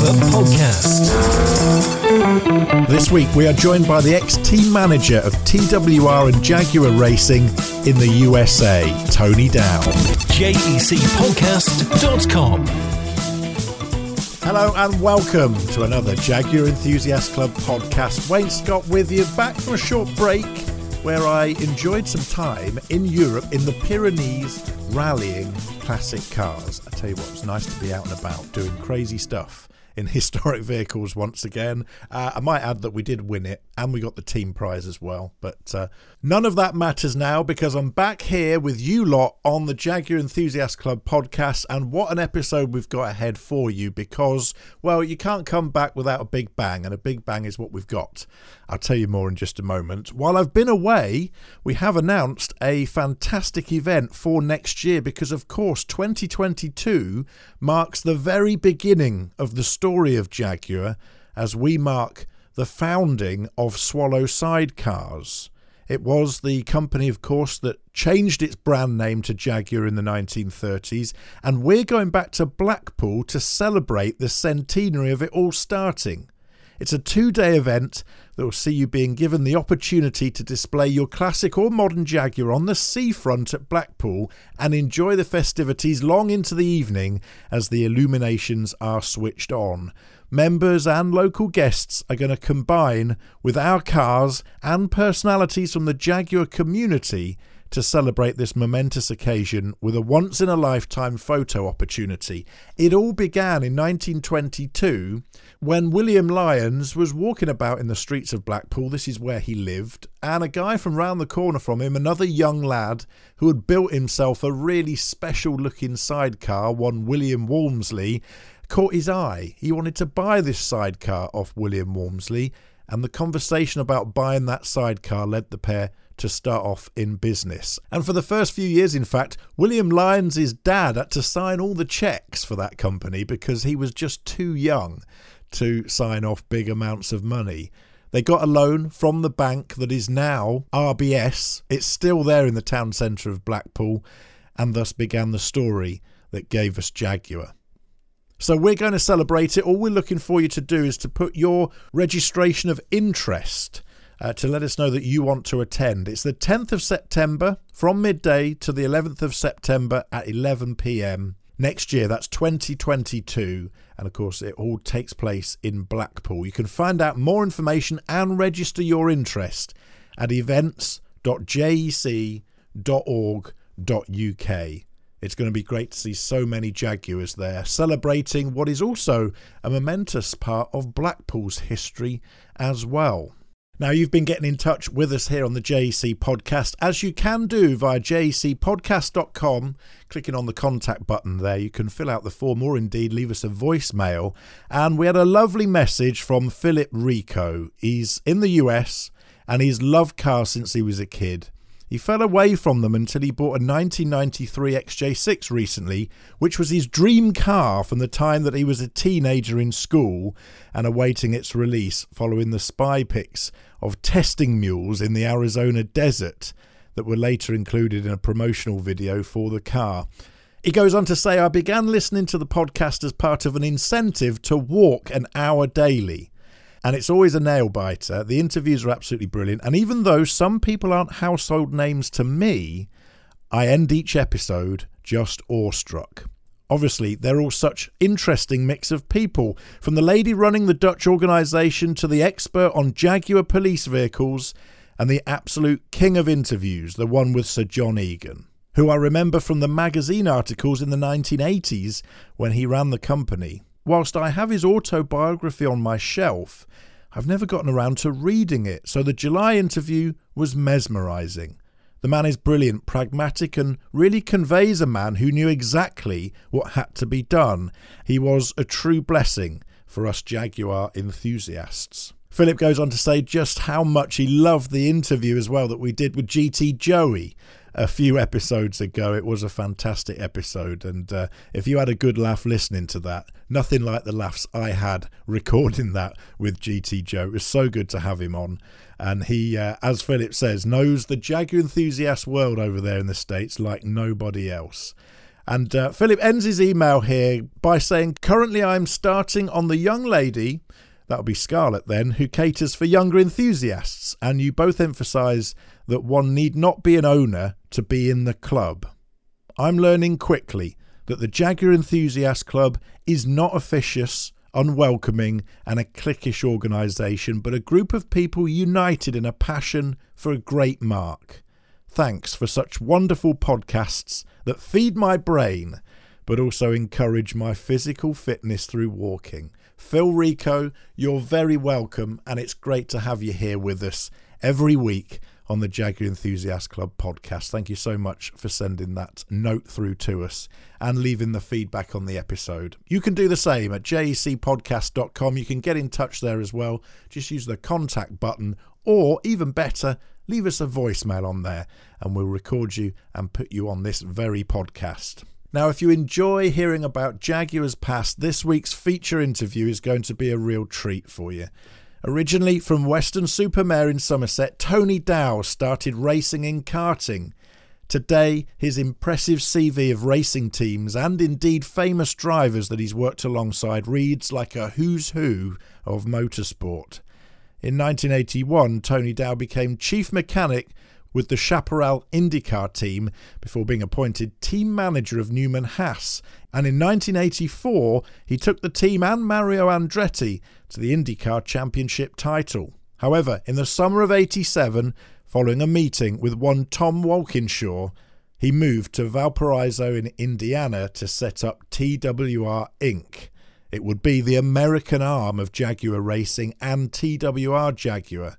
Podcast. This week we are joined by the ex team manager of TWR and Jaguar Racing in the USA, Tony Dowe. JECpodcast.com. Hello and welcome to another Jaguar Enthusiast Club podcast. Wayne Scott with you, back from a short break where I enjoyed some time in Europe in the Pyrenees rallying classic cars. I tell you what, it was nice to be out and about doing crazy stuff in historic vehicles once again. Uh, I might add that we did win it and we got the team prize as well. But uh, none of that matters now because I'm back here with you lot on the Jaguar Enthusiast Club podcast. And what an episode we've got ahead for you because, well, you can't come back without a big bang, and a big bang is what we've got. I'll tell you more in just a moment. While I've been away, we have announced a fantastic event for next year because, of course, 2022 marks the very beginning of the story of Jaguar as we mark the founding of Swallow Sidecars. It was the company, of course, that changed its brand name to Jaguar in the 1930s, and we're going back to Blackpool to celebrate the centenary of it all starting. It's a two day event that will see you being given the opportunity to display your classic or modern Jaguar on the seafront at Blackpool and enjoy the festivities long into the evening as the illuminations are switched on. Members and local guests are going to combine with our cars and personalities from the Jaguar community to celebrate this momentous occasion with a once in a lifetime photo opportunity. It all began in 1922 when William Lyons was walking about in the streets of Blackpool. This is where he lived, and a guy from round the corner from him, another young lad who had built himself a really special looking sidecar, one William Walmsley, caught his eye. He wanted to buy this sidecar off William Walmsley, and the conversation about buying that sidecar led the pair to start off in business. And for the first few years, in fact, William Lyons' dad had to sign all the checks for that company because he was just too young to sign off big amounts of money. They got a loan from the bank that is now RBS. It's still there in the town centre of Blackpool, and thus began the story that gave us Jaguar. So we're going to celebrate it. All we're looking for you to do is to put your registration of interest uh, to let us know that you want to attend. It's the 10th of September from midday to the 11th of September at 11 pm next year. That's 2022. And of course, it all takes place in Blackpool. You can find out more information and register your interest at events.jec.org.uk. It's going to be great to see so many Jaguars there, celebrating what is also a momentous part of Blackpool's history as well. Now, you've been getting in touch with us here on the JEC podcast, as you can do via jecpodcast.com. Clicking on the contact button there, you can fill out the form or indeed leave us a voicemail. And we had a lovely message from Philip Rico. He's in the US and he's loved cars since he was a kid. He fell away from them until he bought a 1993 XJ6 recently, which was his dream car from the time that he was a teenager in school and awaiting its release following the spy pics of testing mules in the Arizona desert that were later included in a promotional video for the car. He goes on to say, I began listening to the podcast as part of an incentive to walk an hour daily and it's always a nail biter. The interviews are absolutely brilliant. And even though some people aren't household names to me, I end each episode just awestruck. Obviously, they're all such interesting mix of people, from the lady running the Dutch organisation to the expert on Jaguar police vehicles and the absolute king of interviews, the one with Sir John Egan, who I remember from the magazine articles in the 1980s when he ran the company. Whilst I have his autobiography on my shelf, I've never gotten around to reading it, so the July interview was mesmerising. The man is brilliant, pragmatic, and really conveys a man who knew exactly what had to be done. He was a true blessing for us Jaguar enthusiasts. Philip goes on to say just how much he loved the interview as well that we did with GT Joey a few episodes ago. It was a fantastic episode, and uh, if you had a good laugh listening to that, nothing like the laughs I had recording that with GT Joe. It was so good to have him on, and he, uh, as Philip says, knows the Jaguar enthusiast world over there in the States like nobody else. And uh, Philip ends his email here by saying, Currently, I'm starting on the young lady, that'll be Scarlett then, who caters for younger enthusiasts. And you both emphasise that one need not be an owner to be in the club. I'm learning quickly that the Jaguar Enthusiast Club is not officious, unwelcoming, and a cliquish organisation, but a group of people united in a passion for a great marque. Thanks for such wonderful podcasts that feed my brain, but also encourage my physical fitness through walking. Phil Rico, you're very welcome, and it's great to have you here with us every week on the Jaguar Enthusiast Club podcast. Thank you so much for sending that note through to us and leaving the feedback on the episode. You can do the same at jecpodcast.com. You can get in touch there as well. Just use the contact button, or even better, leave us a voicemail on there and we'll record you and put you on this very podcast. Now, if you enjoy hearing about Jaguars past, this week's feature interview is going to be a real treat for you. Originally from Weston-super-Mare in Somerset, Tony Dowe started racing in karting. Today, his impressive CV of racing teams and indeed famous drivers that he's worked alongside reads like a who's who of motorsport. In 1981, Tony Dowe became chief mechanic with the Chaparral IndyCar team before being appointed team manager of Newman Haas. And in 1984, he took the team and Mario Andretti to the IndyCar Championship title. However, in the summer of 87, following a meeting with one Tom Walkinshaw, he moved to Valparaiso in Indiana to set up TWR Inc. It would be the American arm of Jaguar Racing and TWR Jaguar.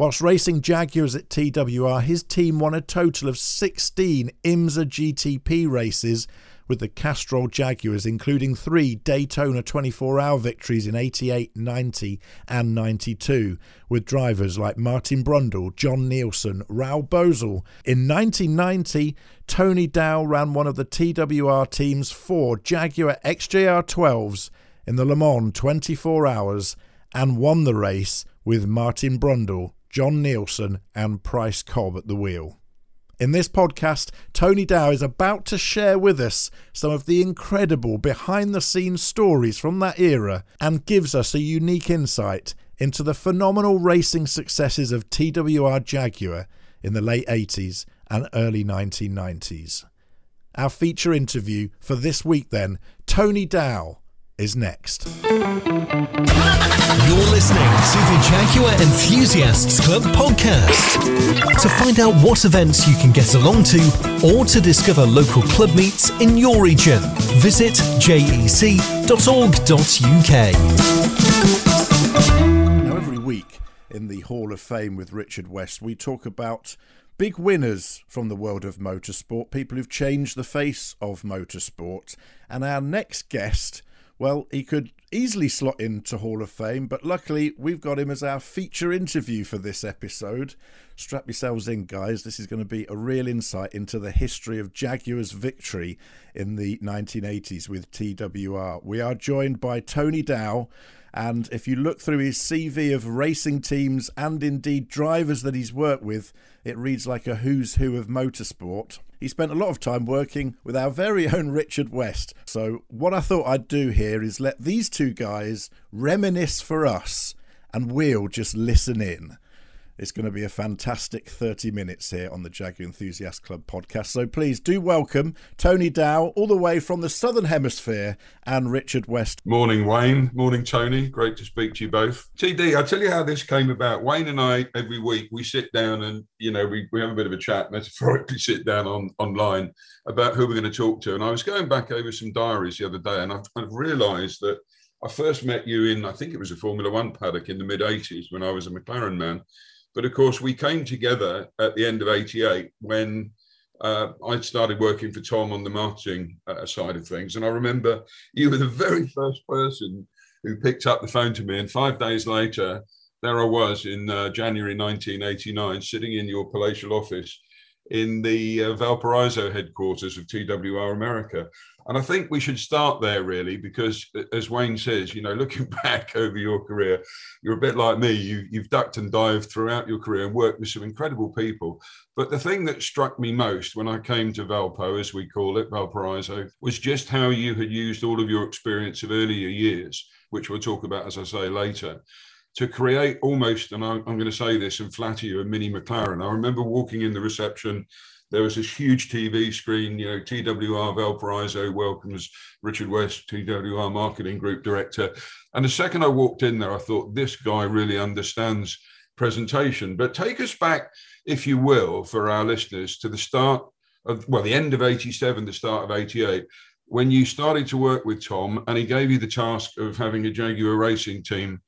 Whilst racing Jaguars at TWR, his team won a total of 16 IMSA GTP races with the Castrol Jaguars, including three Daytona 24 hour victories in 88, 90, and 92, with drivers like Martin Brundle, John Nielsen, Raul Boesel. In 1990, Tony Dowe ran one of the TWR team's four Jaguar XJR 12s in the Le Mans 24 hours and won the race with Martin Brundle John Nielsen, and Price Cobb at the wheel. In this podcast, Tony Dowe is about to share with us some of the incredible behind the scenes stories from that era and gives us a unique insight into the phenomenal racing successes of TWR Jaguar in the late 80s and early 1990s. Our feature interview for this week, then, Tony Dowe is next. You're listening to the Jaguar Enthusiasts Club podcast. To find out what events you can get along to or to discover local club meets in your region, visit jec.org.uk. Now, every week in the Hall of Fame with Richard West, we talk about big winners from the world of motorsport, people who've changed the face of motorsport. And our next guest well, he could easily slot into Hall of Fame, but luckily we've got him as our feature interview for this episode. Strap yourselves in, guys. This is going to be a real insight into the history of Jaguar's victory in the 1980s with TWR. We are joined by Tony Dowe. And if you look through his CV of racing teams and indeed drivers that he's worked with, it reads like a who's who of motorsport he spent a lot of time working with our very own Richard West. So, what I thought I'd do here is let these two guys reminisce for us, and we'll just listen in. It's going to be a fantastic 30 minutes here on the Jaguar Enthusiast Club podcast. So please do welcome Tony Dowe, all the way from the Southern Hemisphere, and Richard West. Morning, Wayne. Morning, Tony. Great to speak to you both. TD, I'll tell you how this came about. Wayne and I, every week, we sit down and, you know, we, we have a bit of a chat, metaphorically sit down on online about who we're going to talk to. And I was going back over some diaries the other day and I've, I've realised that I first met you in, I think it was a Formula One paddock in the mid 80s when I was a McLaren man. But of course, we came together at the end of 88 when uh, I started working for Tom on the marketing uh, side of things. And I remember you were the very first person who picked up the phone to me. And five days later, there I was in uh, January 1989, sitting in your palatial office in the uh, Valparaiso headquarters of TWR America. And I think we should start there really, because as Wayne says, you know, looking back over your career, you're a bit like me. You, you've ducked and dived throughout your career and worked with some incredible people. But the thing that struck me most when I came to Valpo, as we call it, Valparaiso, was just how you had used all of your experience of earlier years, which we'll talk about, as I say, later to create almost, and I, am going to say this and flatter you, a mini McLaren. I remember walking in the reception. There was this huge TV screen, you know, TWR Valparaiso welcomes Richard West, TWR Marketing Group Director. And the second I walked in there, I thought, this guy really understands presentation. But take us back, if you will, for our listeners, to the start of, well, the end of 87, the start of 88 when you started to work with Tom and he gave you the task of having a Jaguar racing team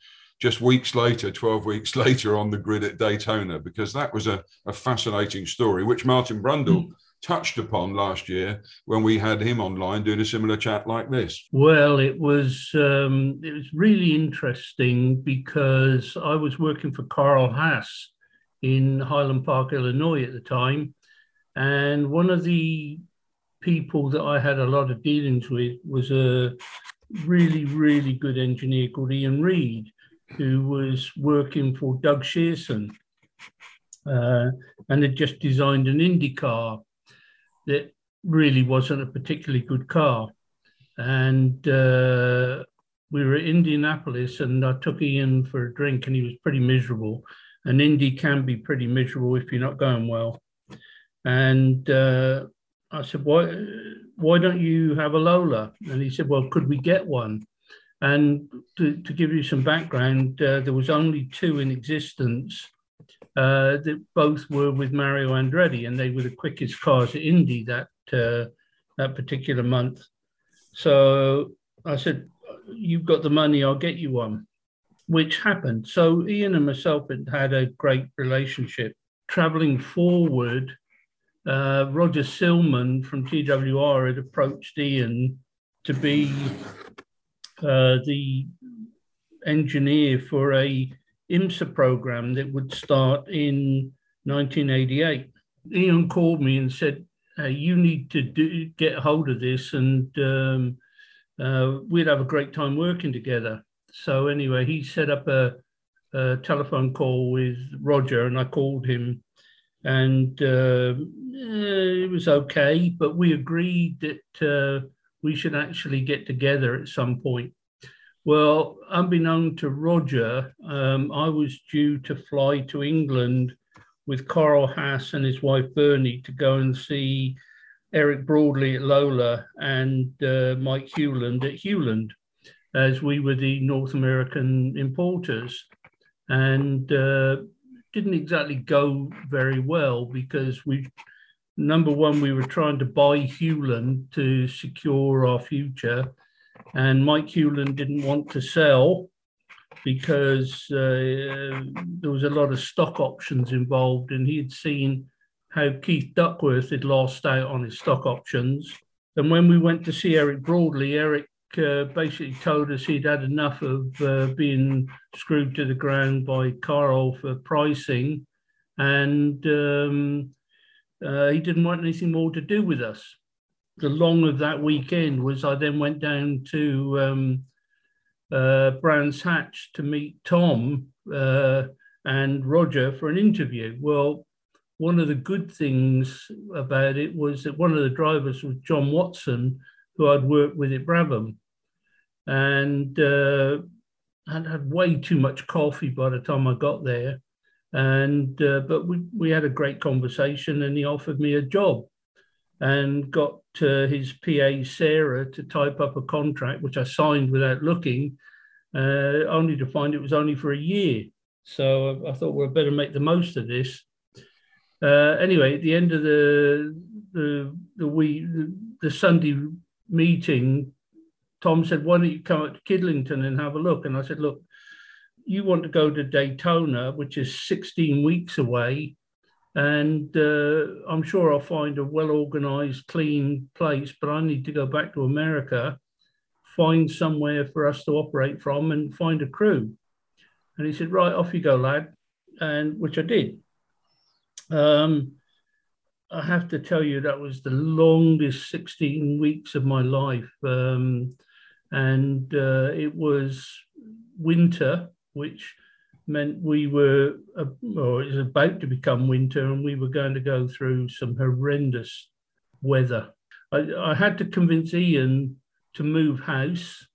just weeks later, 12 weeks later on the grid at Daytona, because that was a, a fascinating story, which Martin Brundle mm. touched upon last year when we had him online doing a similar chat like this. Well, it was um, it was really interesting because I was working for Carl Haas in Highland Park, Illinois at the time. And one of the people that I had a lot of dealings with was a really, really good engineer called Ian Reid who was working for Doug Shierson uh, and had just designed an Indy car that really wasn't a particularly good car. And uh, we were at Indianapolis and I took Ian for a drink and he was pretty miserable. And Indy can be pretty miserable if you're not going well. And uh, I said, why, why don't you have a Lola? And he said, well, could we get one? And to, to give you some background, uh, there was only two in existence uh, that both were with Mario Andretti, and they were the quickest cars at Indy that uh, that particular month. So I said, "You've got the money, I'll get you one," which happened. So Ian and myself had a great relationship. Traveling forward, uh, Roger Silman from TWR had approached Ian to be uh, the engineer for a IMSA program that would start in 1988. Ian called me and said, hey, "You need to do, get hold of this, and um, uh, we'd have a great time working together." So anyway, he set up a, a telephone call with Roger, and I called him, and uh, eh, it was okay. But we agreed that uh, we should actually get together at some point. Well, unbeknown to Roger, um, I was due to fly to England with Carl Haas and his wife Bernie to go and see Eric Broadley at Lola and uh, Mike Hewland at Hewland, as we were the North American importers. And uh, didn't exactly go very well because we number one, we were trying to buy Hewland to secure our future. And Mike Hewland didn't want to sell because uh, there was a lot of stock options involved, and he had seen how Keith Duckworth had lost out on his stock options. And when we went to see Eric Broadley, Eric uh, basically told us he'd had enough of uh, being screwed to the ground by Carl for pricing, and um, uh, he didn't want anything more to do with us. The long of that weekend was I then went down to um, uh, Brands Hatch to meet Tom uh, and Roger for an interview. Well, one of the good things about it was that one of the drivers was John Watson, who I'd worked with at Brabham. And uh, I'd had way too much coffee by the time I got there and uh, but we, we had a great conversation and he offered me a job and got uh, his pa sarah to type up a contract which i signed without looking uh, only to find it was only for a year. So i thought well better make the most of this. Uh, anyway at the end of the the the, the sunday meeting tom said why don't you come up to kidlington and have a look? And i said look you want to go to Daytona, which is 16 weeks away, and uh, I'm sure I'll find a well organized, clean place, but I need to go back to America, find somewhere for us to operate from, and find a crew. And he said, Right, off you go, lad, and which I did. Um, I have to tell you that was the longest 16 weeks of my life. Um, and uh, it was winter, which meant we were, uh, or it was about to become winter, and we were going to go through some horrendous weather. I, I had to convince Ian to move house,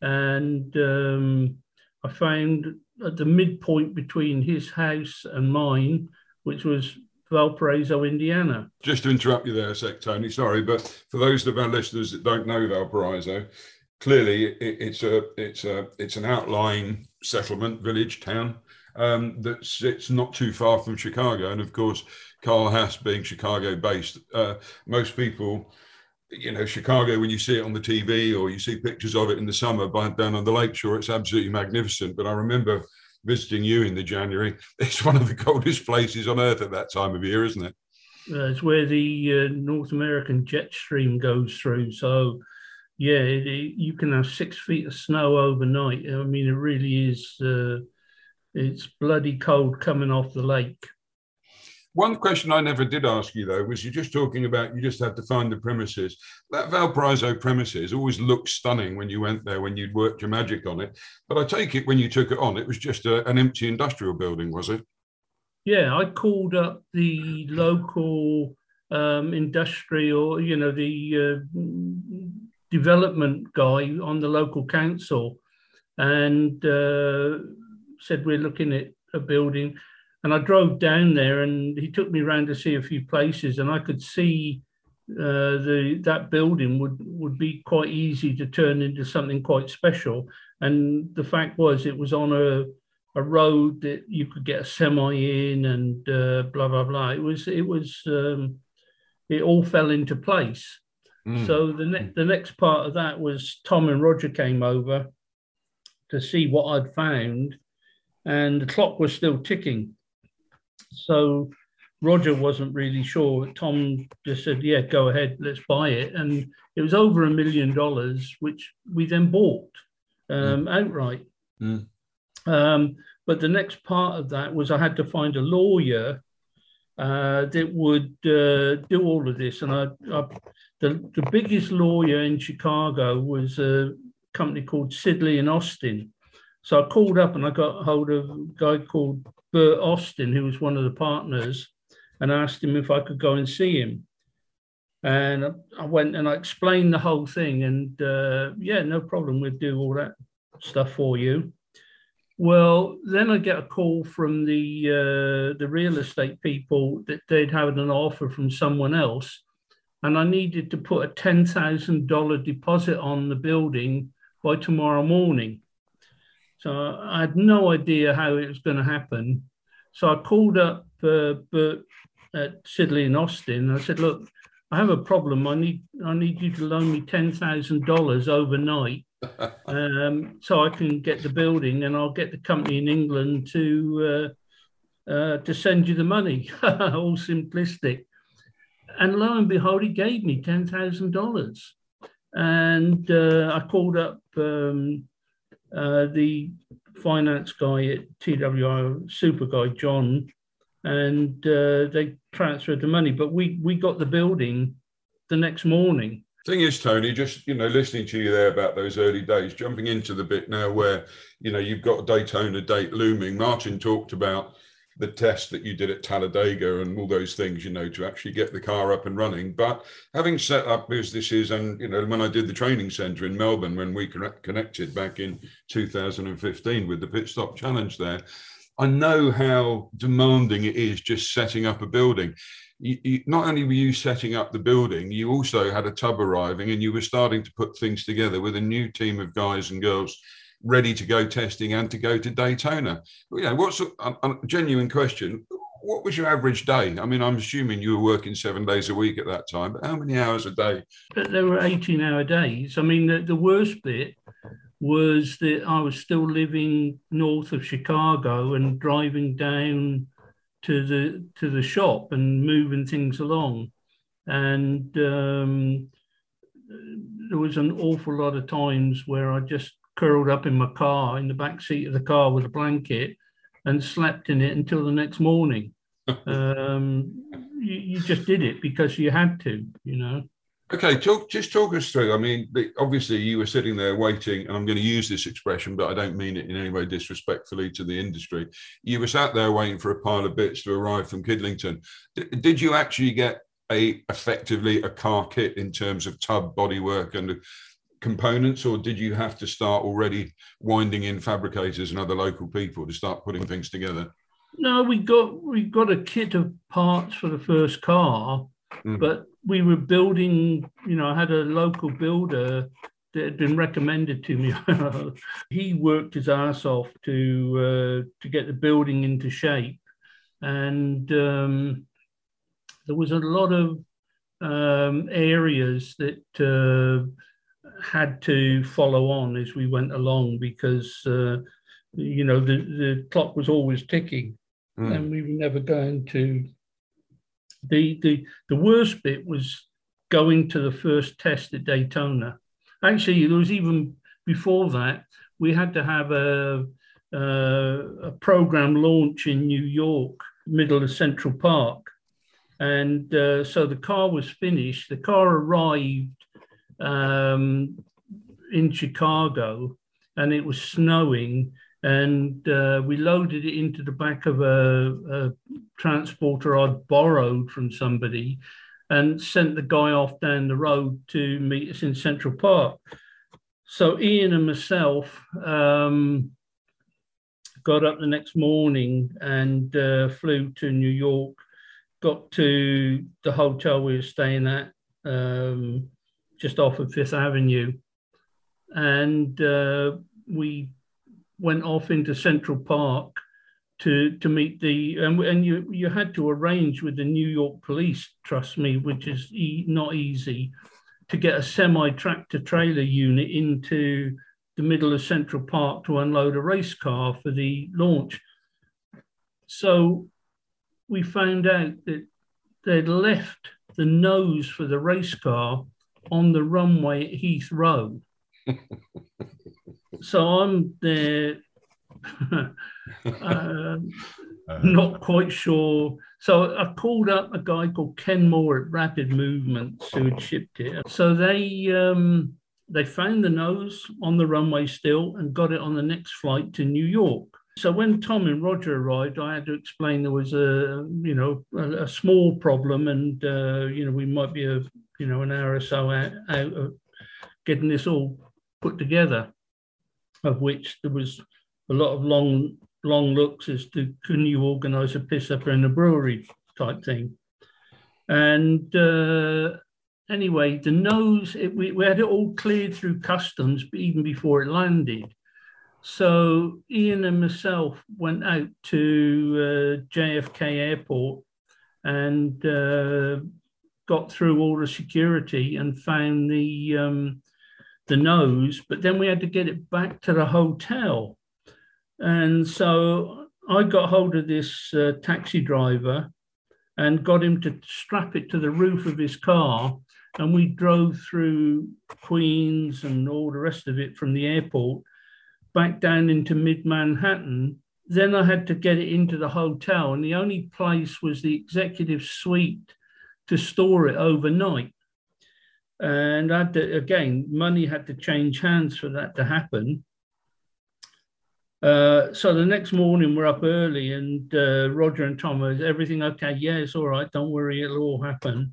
and um, I found at the midpoint between his house and mine, which was Valparaiso, Indiana. Just to interrupt you there sec, Tony, sorry, but for those of our listeners that don't know Valparaiso, clearly it, it's a it's a it's an outlying settlement village town um, that sits not too far from Chicago, and of course, Carl Haas being Chicago based, uh, most people. You know, Chicago, when you see it on the TV or you see pictures of it in the summer by, down on the lakeshore, it's absolutely magnificent. But I remember visiting you in the January. It's one of the coldest places on earth at that time of year, isn't it? Uh, it's where the uh, North American jet stream goes through. So yeah, it, it, you can have six feet of snow overnight. I mean, it really is. Uh, it's bloody cold coming off the lake. One question I never did ask you though was you're just talking about you just had to find the premises. That Valparaiso premises always looked stunning when you went there when you'd worked your magic on it. But I take it when you took it on, it was just a, an empty industrial building, was it? Yeah, I called up the local um, industrial, you know, the uh, development guy on the local council and uh, said, We're looking at a building. And I drove down there and he took me around to see a few places and I could see uh, the that building would would be quite easy to turn into something quite special. And the fact was, it was on a a road that you could get a semi in and uh, blah blah blah. It was it was um, it all fell into place. Mm. So the, ne- the next part of that was Tom and Roger came over to see what I'd found, and the clock was still ticking. So Roger wasn't really sure. Tom just said, "Yeah, go ahead, let's buy it," and it was over a million dollars, which we then bought um, mm. outright. Mm. Um, but the next part of that was I had to find a lawyer uh, that would uh, do all of this. And I, I, the, the biggest lawyer in Chicago was a company called Sidley and Austin. So I called up and I got hold of a guy called Bert Austin, who was one of the partners, and asked him if I could go and see him. And I went and I explained the whole thing. And uh, yeah, no problem. We'd do all that stuff for you. Well, then I get a call from the uh, the real estate people that they'd had an offer from someone else, and I needed to put a ten thousand dollar deposit on the building by tomorrow morning. So I had no idea how it was going to happen. So I called up uh, Bert at Sidley and Austin. I said, "Look, I have a problem. I need I need you to loan me ten thousand dollars overnight um, so I can get the building, and I'll get the company in England to uh, uh, to send you the money. All simplistic. And lo and behold, he gave me ten thousand dollars, and uh, I called up um, uh, the finance guy at TWR, super guy John, and uh, they transferred the money. But we we got the building the next morning Thing is, Tony, just you know, listening to you there about those early days, jumping into the bit now where you know you've got Daytona date looming. Martin talked about the test that you did at Talladega and all those things, you know, to actually get the car up and running. But having set up businesses, and you know, when I did the training centre in Melbourne when we connected back in 2015 with the pit stop challenge there, I know how demanding it is just setting up a building you, you, not only were you setting up the building, you also had a tub arriving and you were starting to put things together with a new team of guys and girls ready to go testing and to go to Daytona. You know, what's a, a genuine question? What was your average day? I mean, I'm assuming you were working seven days a week at that time, but how many hours a day? But There were 18 hour days. I mean, the, the worst bit was that I was still living north of Chicago and driving down to the to the shop and moving things along, and um, there was an awful lot of times where I just curled up in my car in the back seat of the car with a blanket and slept in it until the next morning. um, you, you just did it because you had to, you know. Okay, talk just talk us through. I mean, the, obviously you were sitting there waiting, and I'm going to use this expression, but I don't mean it in any way disrespectfully to the industry. You were sat there waiting for a pile of bits to arrive from Kidlington. D- did you actually get a effectively a car kit in terms of tub bodywork and components, or did you have to start already winding in fabricators and other local people to start putting things together? No, we got we got a kit of parts for the first car, mm. but we were building, you know, I had a local builder that had been recommended to me. he worked his ass off to uh, to get the building into shape, and um, there was a lot of um, areas that uh, had to follow on as we went along because uh, you know the the clock was always ticking, mm. and we were never going to the the the worst bit was going to the first test at Daytona. Actually, there was even before that we had to have a a, a program launch in New York, middle of Central Park, and uh, so the car was finished. The car arrived um, in Chicago, and it was snowing and uh, we loaded it into the back of a, a, transporter I'd borrowed from somebody and sent the guy off down the road to meet us in Central Park. So Ian and myself um, got up the next morning and uh, flew to New York, got to the hotel we were staying at um, just off of Fifth Avenue. And uh, we went off into Central Park to to meet the and, and you you had to arrange with the New York Police. Trust me, which is e- not easy to get a semi tractor trailer unit into the middle of Central Park to unload a race car for the launch. So we found out that they'd left the nose for the race car on the runway at Heathrow. so I'm there, uh, not quite sure. So I called up a guy called Ken Moore at Rapid Movements who had shipped it. So they um, they found the nose on the runway still and got it on the next flight to New York. So when Tom and Roger arrived, I had to explain there was a you know a, a small problem, and uh, you know we might be a you know an hour or so out, out of getting this all put together of which there was a lot of long long looks as to can you organise a piss up in a brewery type thing. And uh, anyway, the nose, it, we, we had it all cleared through customs even before it landed. So Ian and myself went out to uh, JFK Airport and uh, got through all the security and found the um, the nose, but then we had to get it back to the hotel. And so I got hold of this uh, taxi driver and got him to strap it to the roof of his car. And we drove through Queens and all the rest of it from the airport back down into mid Manhattan. Then I had to get it into the hotel, and the only place was the executive suite to store it overnight. And I had to, again, money had to change hands for that to happen. Uh, so the next morning we're up early and uh, Roger and Tom is everything okay? Yeah, it's all right. Don't worry, it'll all happen.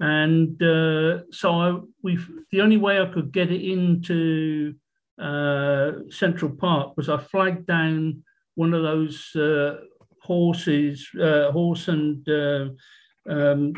And uh, so I, we the only way I could get it into uh, Central Park was I flagged down one of those uh, horses, uh, horse and um,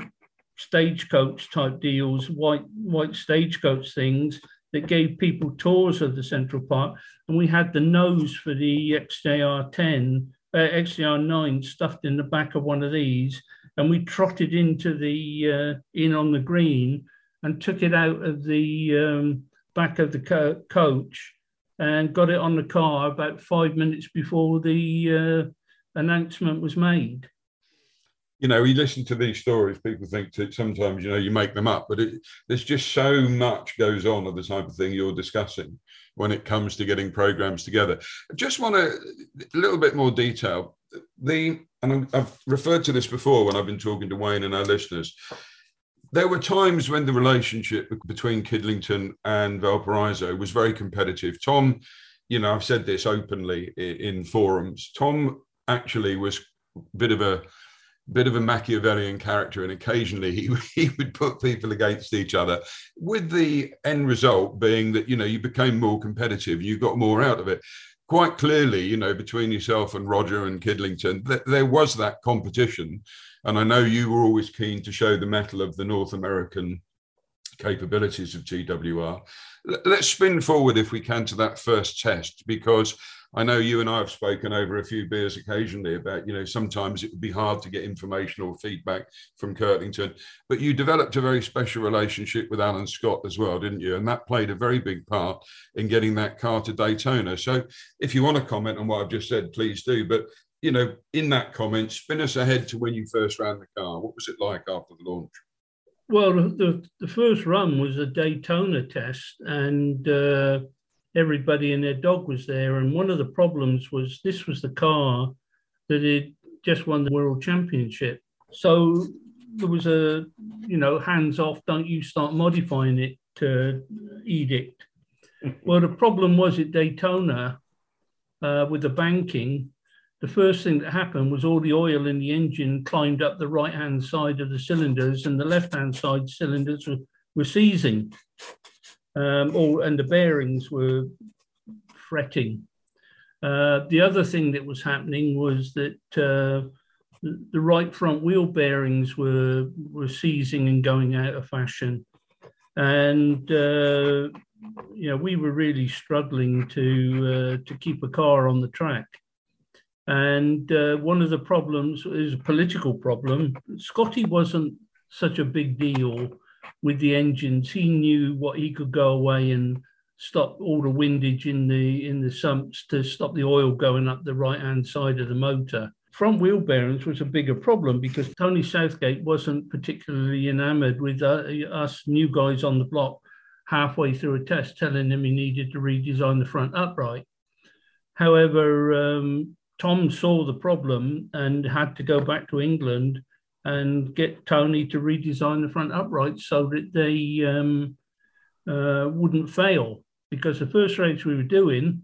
stagecoach type deals, white white stagecoach things that gave people tours of the Central Park, and we had the nose for the XJR 10, uh, XJR 9 stuffed in the back of one of these, and we trotted into the uh, in on the green and took it out of the um, back of the co- coach and got it on the car about five minutes before the uh, announcement was made you know, you listen to these stories, people think that sometimes, you know, you make them up, but it, there's just so much goes on of the type of thing you're discussing when it comes to getting programs together. I just want a, little bit more detail. The and I've referred to this before when I've been talking to Wayne and our listeners. There were times when the relationship between Kidlington and Valparaiso was very competitive. Tom, you know, I've said this openly in forums. Tom actually was a bit of a bit of a Machiavellian character, and occasionally he, he would put people against each other, with the end result being that you know you became more competitive, you got more out of it. Quite clearly, you know, between yourself and Roger and Kidlington, th- there was that competition, and I know you were always keen to show the mettle of the North American capabilities of TWR. Let's spin forward, if we can, to that first test because I know you and I have spoken over a few beers occasionally about, you know, sometimes it would be hard to get information or feedback from Kidlington, but you developed a very special relationship with Alan Scott as well, didn't you? And that played a very big part in getting that car to Daytona. So if you want to comment on what I've just said, please do. But, you know, in that comment, spin us ahead to when you first ran the car. What was it like after the launch? Well, the, the first run was a Daytona test, and uh, everybody and their dog was there. And one of the problems was this was the car that had just won the world championship. So there was a, you know, hands off, don't you start modifying it to edict. well, the problem was at Daytona uh, with the banking, the first thing that happened was all the oil in the engine climbed up the right hand side of the cylinders and the left hand side cylinders were, were seizing um, all, and the bearings were fretting. Uh, the other thing that was happening was that uh, the right front wheel bearings were were seizing and going out of fashion, and uh, you know we were really struggling to uh, to keep a car on the track. And uh, one of the problems is a political problem. Scotty wasn't such a big deal with the engines. He knew what he could go away and stop all the windage in the in the sumps to stop the oil going up the right hand side of the motor. Front wheel bearings was a bigger problem because Tony Southgate wasn't particularly enamored with uh, us new guys on the block halfway through a test telling him he needed to redesign the front upright. However, um, Tom saw the problem and had to go back to England and get Tony to redesign the front uprights so that they um, uh, wouldn't fail. Because the first race we were doing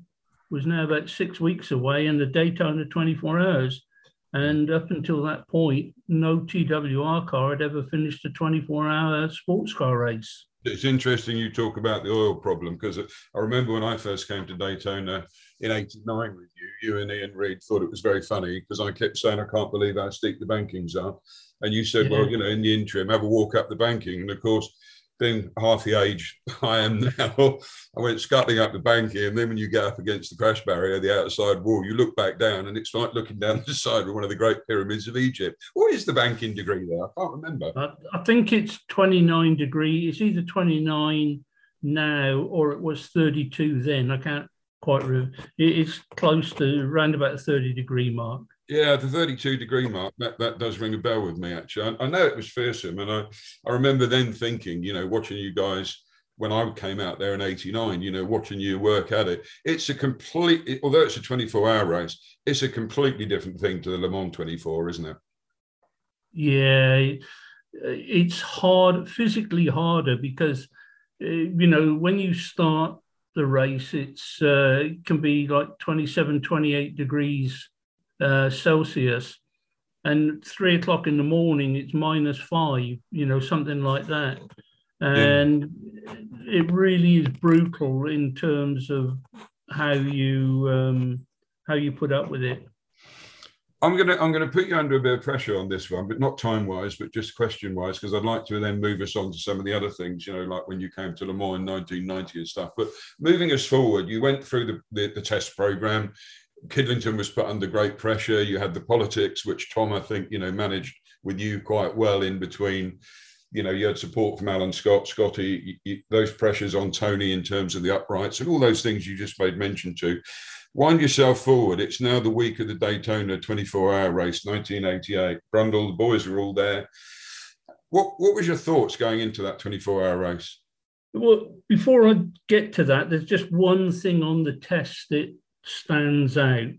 was now about six weeks away and the Daytona 24 hours. And up until that point, no TWR car had ever finished a 24 hour sports car race. It's interesting you talk about the oil problem because I remember when I first came to Daytona in 89 with you, you and Ian Reid thought it was very funny because I kept saying, I can't believe how steep the bankings are. And you said, yeah. well, you know, in the interim, have a walk up the banking. And of course, being half the age I am now, I went scuttling up the banking. And then when you get up against the crash barrier, the outside wall, you look back down and it's like looking down the side of one of the great pyramids of Egypt. What is the banking degree there? I can't remember. I, I think it's 29 degree. It's either 29 now or it was 32 then. I can't quite remember. It's close to around about the 30 degree mark. Yeah, the 32 degree mark, that, that does ring a bell with me, actually. I, I know it was fearsome. And I, I remember then thinking, you know, watching you guys when I came out there in 89, you know, watching you work at it. It's a complete, although it's a 24 hour race, it's a completely different thing to the Le Mans 24, isn't it? Yeah, it's hard, physically harder because, uh, you know, when you start the race, it's uh, it can be like 27, 28 degrees uh, Celsius, and three o'clock in the morning it's minus five, you know, something like that. And yeah. it really is brutal in terms of how you um, how you put up with it. I'm gonna I'm gonna put you under a bit of pressure on this one, but not time wise, but just question wise, because I'd like to then move us on to some of the other things, you know, like when you came to Le Mans in 1990 and stuff. But moving us forward, you went through the, the, the test program. Kidlington was put under great pressure. You had the politics, which Tom, I think, you know, managed with you quite well in between. You know, you had support from Alan Scott, Scotty, you, you, those pressures on Tony in terms of the uprights and all those things you just made mention to. Wind yourself forward. It's now the week of the Daytona 24 hour race, 1988. Brundle, the boys are all there. What, what was your thoughts going into that 24 hour race? Well, before I get to that, there's just one thing on the test that stands out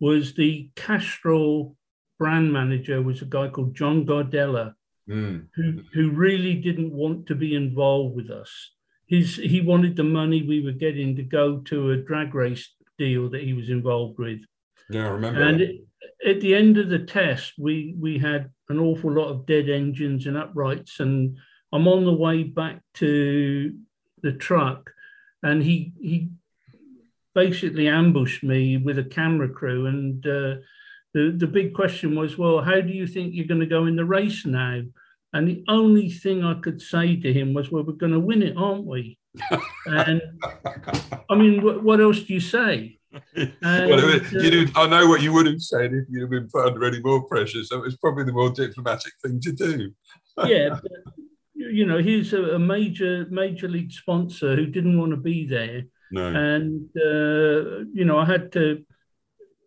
was the Castrol brand manager was a guy called John Gardella, Mm. who, who really didn't want to be involved with us. His, he wanted the money we were getting to go to a drag race deal that he was involved with. Yeah, I remember. And it, at the end of the test, we we had an awful lot of dead engines and uprights, and I'm on the way back to the truck, and he he basically ambushed me with a camera crew, and uh, the the big question was, well, how do you think you're going to go in the race now? And the only thing I could say to him was, well, we're going to win it, aren't we? and I mean, what, what else do you say? well, you uh, did, I know what you would have said if you'd been put under any more pressure. So it was probably the more diplomatic thing to do. yeah, but, you know, he's a, a major major league sponsor who didn't want to be there, No. and uh, you know, I had to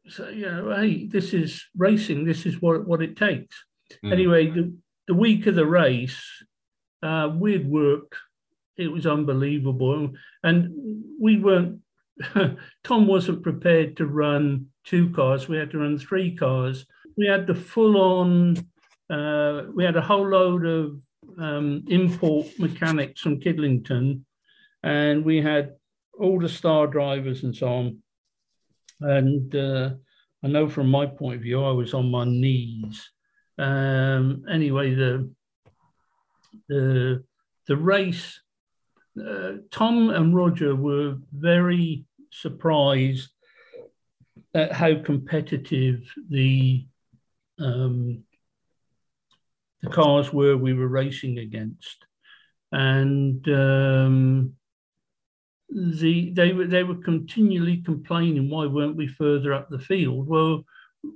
say, you know, hey, this is racing. This is what what it takes. Mm. Anyway, the, the week of the race, uh, we'd worked. It was unbelievable, and we weren't. Tom wasn't prepared to run two cars. We had to run three cars. We had the full on. Uh, we had a whole load of um, import mechanics from Kidlington, and we had all the star drivers and so on. And uh, I know from my point of view, I was on my knees. Um, anyway, the the the race, uh, Tom and Roger were very surprised at how competitive the um, the cars were we were racing against, and um, the they were they were continually complaining why weren't we further up the field? Well,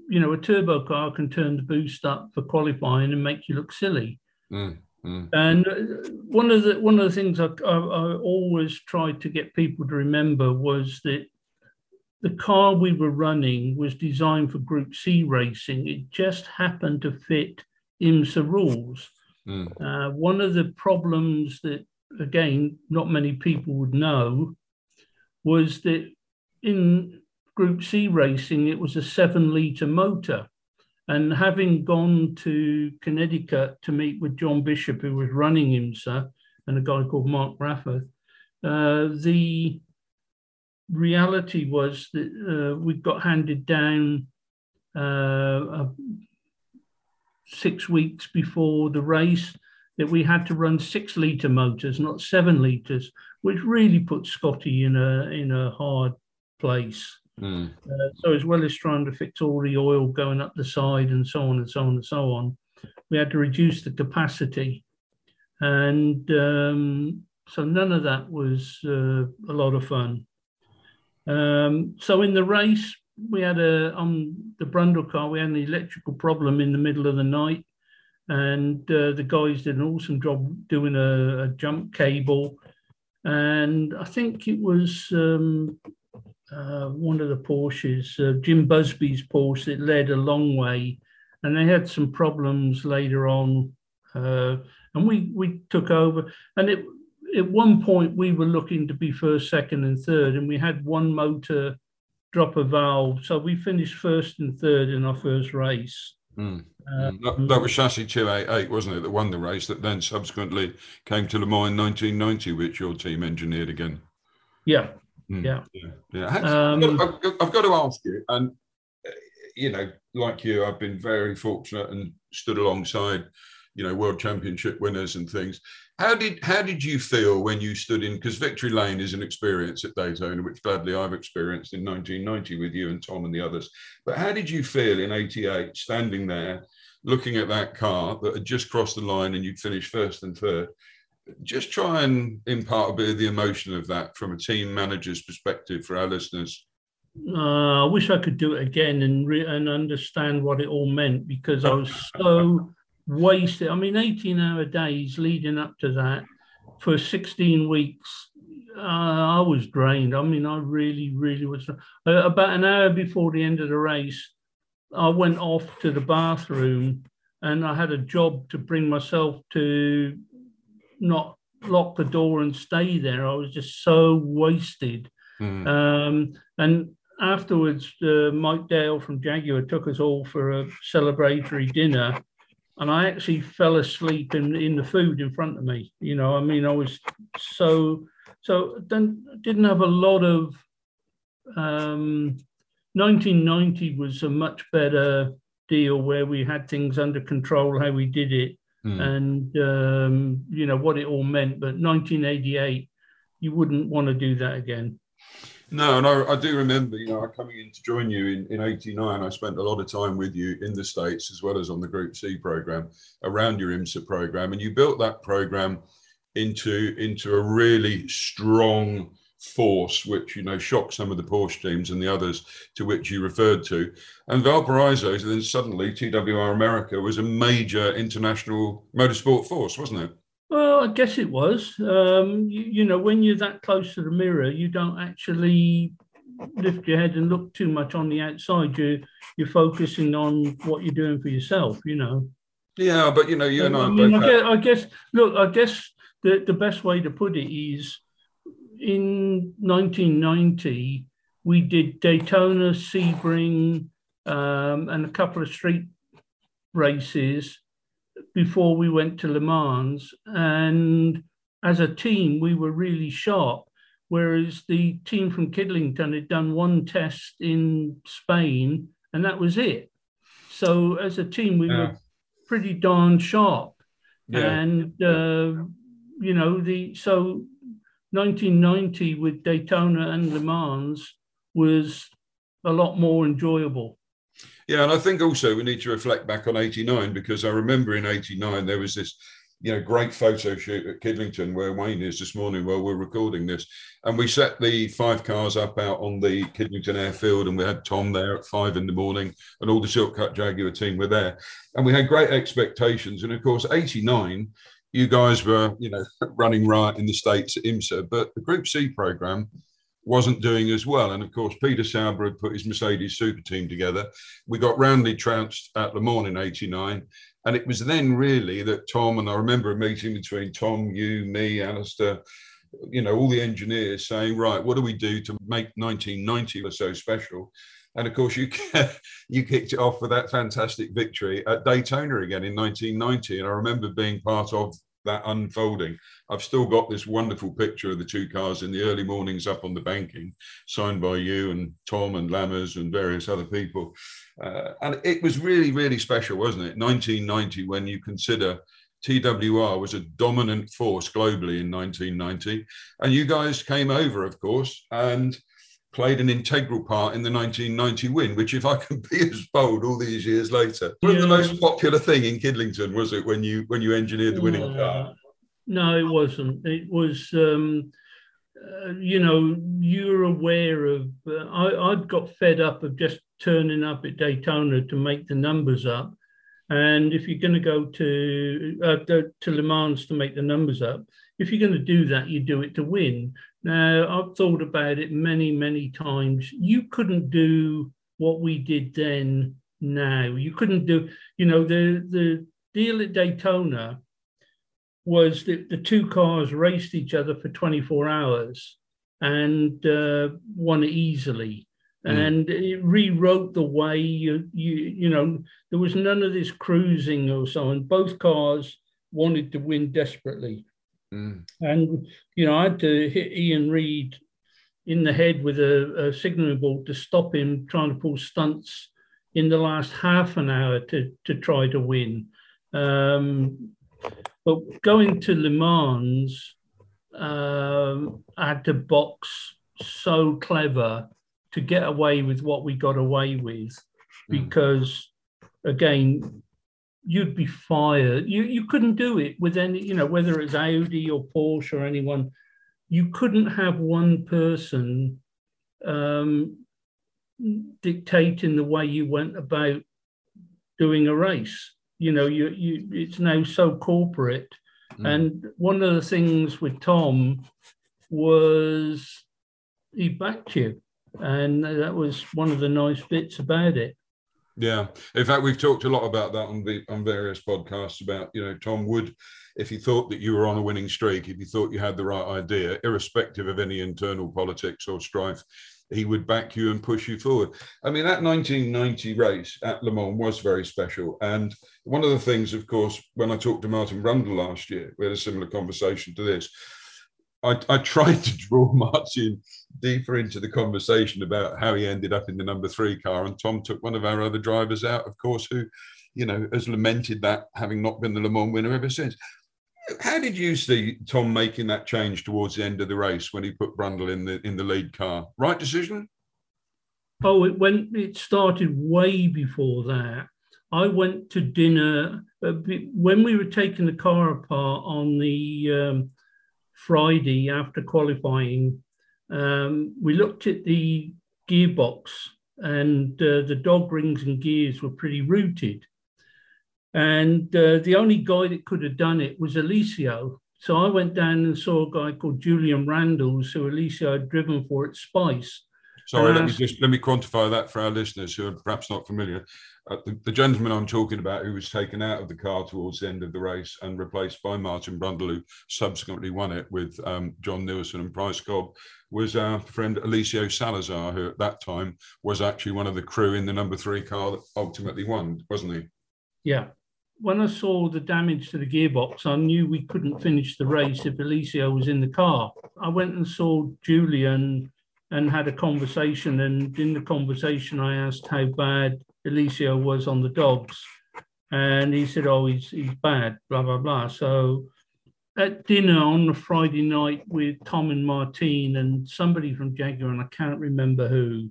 you know, a turbo car can turn the boost up for qualifying and make you look silly. Mm, mm. And uh, one of the one of the things I, I, I always tried to get people to remember was that the car we were running was designed for Group C racing. It just happened to fit IMSA rules. Mm. Uh, one of the problems that, again, not many people would know was that in Group C racing, it was a seven litre motor. And having gone to Connecticut to meet with John Bishop, who was running IMSA, and a guy called Mark Raffauf, uh, the reality was that uh, we got handed down uh, six weeks before the race that we had to run six litre motors, not seven litres, which really put Scotty in a in a hard place. Mm. Uh, so as well as trying to fix all the oil going up the side and so on and so on and so on, we had to reduce the capacity, and um, so none of that was uh, a lot of fun. Um, so in the race, we had a on the Brundle car, we had an electrical problem in the middle of the night, and uh, the guys did an awesome job doing a, a jump cable, and I think it was. Um, uh, one of the Porsches, uh, Jim Busby's Porsche, that led a long way, and they had some problems later on, uh, and we we took over. And it, at one point we were looking to be first, second, and third, and we had one motor drop a valve, so we finished first and third in our first race. Mm. Um, That, that was chassis 288, wasn't it, that won the race that then subsequently came to Le Mans in 1990, which your team engineered again. Yeah, Mm. Yeah. yeah, yeah. Um, I've, got, I've got to ask you, and uh, you know, like you, I've been very fortunate and stood alongside, you know, world championship winners and things. How did how did you feel when you stood in? Because Victory Lane is an experience at Daytona, which gladly I've experienced in 1990 with you and Tom and the others. But how did you feel in '88, standing there, looking at that car that had just crossed the line and you'd finished first and third? just try and impart a bit of the emotion of that from a team manager's perspective for our listeners. Uh, I wish I could do it again and re- and understand what it all meant because I was so wasted. I mean, 18 hour days leading up to that for 16 weeks. Uh, I was drained. I mean, I really, really was. Uh, about an hour before the end of the race, I went off to the bathroom and I had a job to bring myself to not lock the door and stay there. I was just so wasted. Mm. Um, and afterwards, uh, Mike Dale from Jaguar took us all for a celebratory dinner, and I actually fell asleep in in the food in front of me. You know, I mean, I was so so then didn't have a lot of. Um, 1990 was a much better deal where we had things under control, how we did it, mm. and um, you know what it all meant. But 1988, you wouldn't want to do that again. No, and I, I, do remember, you know, coming in to join you in, in 89, I spent a lot of time with you in the States as well as on the Group C program around your IMSA program. And you built that program into, into a really strong force, which, you know, shocked some of the Porsche teams and the others to which you referred to. And Valparaiso, then suddenly TWR America was a major international motorsport force, wasn't it? Well, I guess it was. Um, you, you, know, when you're that close to the mirror, you don't actually lift your head and look too much on the outside. You you're focusing on what you're doing for yourself. You know. Yeah, but you know, you and I. I, mean, I, guess, I guess. Look, I guess the the best way to put it is, in 1990, we did Daytona, Sebring, um, and a couple of street races before we went to Le Mans. And as a team, we were really sharp. Whereas the team from Kidlington had done one test in Spain, and that was it. So as a team, we yeah. were pretty darn sharp. Yeah. And uh, you know the so 1990 with Daytona and Le Mans was a lot more enjoyable. Yeah, and I think also we need to reflect back on 89 because I remember in 89 there was this you know, great photo shoot at Kidlington where Wayne is this morning while we're recording this. And we set the five cars up out on the Kidlington airfield and we had Tom there at five in the morning and all the Silk Cut Jaguar team were there. And we had great expectations. And of course, 89, you guys were, you know, running riot in the States at IMSA, but the Group C program wasn't doing as well. And of course, Peter Sauber had put his Mercedes super team together. We got roundly trounced at Le Mans in 89. And it was then really that Tom, and I remember a meeting between Tom, you, me, Alistair, you know, all the engineers saying, right, what do we do to make 1990 so special? And of course, you you kicked it off with that fantastic victory at Daytona again in 1990. And I remember being part of that unfolding. I've still got this wonderful picture of the two cars in the early mornings up on the banking, signed by you and Tom and Lammers and various other people. Uh, and it was really, really special, wasn't it? 1990, when you consider TWR was a dominant force globally in 1990. And you guys came over, of course, and played an integral part in the 1990 win, which, if I can be as bold all these years later, wasn't the most popular thing in Kidlington, was it, when you when you engineered the winning uh, car? No, it wasn't. It was, um, uh, you know, you're aware of. Uh, I, I'd got fed up of just turning up at Daytona to make the numbers up. And if you're going to go to uh, to Le Mans to make the numbers up, if you're going to do that, you do it to win. Now, I've thought about it many, many times. You couldn't do what we did then now. You couldn't do, you know, the, the deal at Daytona was that the two cars raced each other for 24 hours and uh, won easily. Mm. And it rewrote the way you, you, you know, there was none of this cruising or so on. Both cars wanted to win desperately. Mm. And, you know, I had to hit Ian Reid in the head with a, a signaling ball to stop him trying to pull stunts in the last half an hour to, to try to win. Um, but going to Le Mans, um, I had to box so clever to get away with what we got away with mm. because, again, you'd be fired. You you couldn't do it with any, you know, whether it's Audi or Porsche or anyone. You couldn't have one person um, dictating the way you went about doing a race. You know, you you it's now so corporate. Mm. And one of the things with Tom was he backed you, and that was one of the nice bits about it. Yeah, in fact, we've talked a lot about that on the on various podcasts about you know Tom Wood. If he thought that you were on a winning streak, if he thought you had the right idea, irrespective of any internal politics or strife, he would back you and push you forward. I mean, that 1990 race at Le Mans was very special. And one of the things, of course, when I talked to Martin Brundle last year, we had a similar conversation to this. I, I tried to draw Martin deeper into the conversation about how he ended up in the number three car. And Tom took one of our other drivers out, of course, who, you know, has lamented that having not been the Le Mans winner ever since. How did you see Tom making that change towards the end of the race when he put Brundle in the in the lead car? Right decision? Oh, it went. It started way before that. I went to dinner uh, when we were taking the car apart on the um, Friday after qualifying. Um, we looked at the gearbox, and uh, the dog rings and gears were pretty rooted. And uh, the only guy that could have done it was Eliseo. So I went down and saw a guy called Julian Randles, who Eliseo had driven for at Spice. Sorry, let me just let me quantify that for our listeners who are perhaps not familiar. Uh, the, the, gentleman I'm talking about, who was taken out of the car towards the end of the race and replaced by Martin Brundle, who subsequently won it with um, John Nielsen and Price Cobb, was our friend Eliseo Salazar, who at that time was actually one of the crew in the number three car that ultimately won, wasn't he? Yeah, when I saw the damage to the gearbox, I knew we couldn't finish the race if Eliseo was in the car. I went and saw Julian and had a conversation. And in the conversation, I asked how bad Eliseo was on the dogs. And he said, Oh, he's, he's bad, blah, blah, blah. So at dinner on a Friday night with Tom and Martine and somebody from Jaguar, and I can't remember who,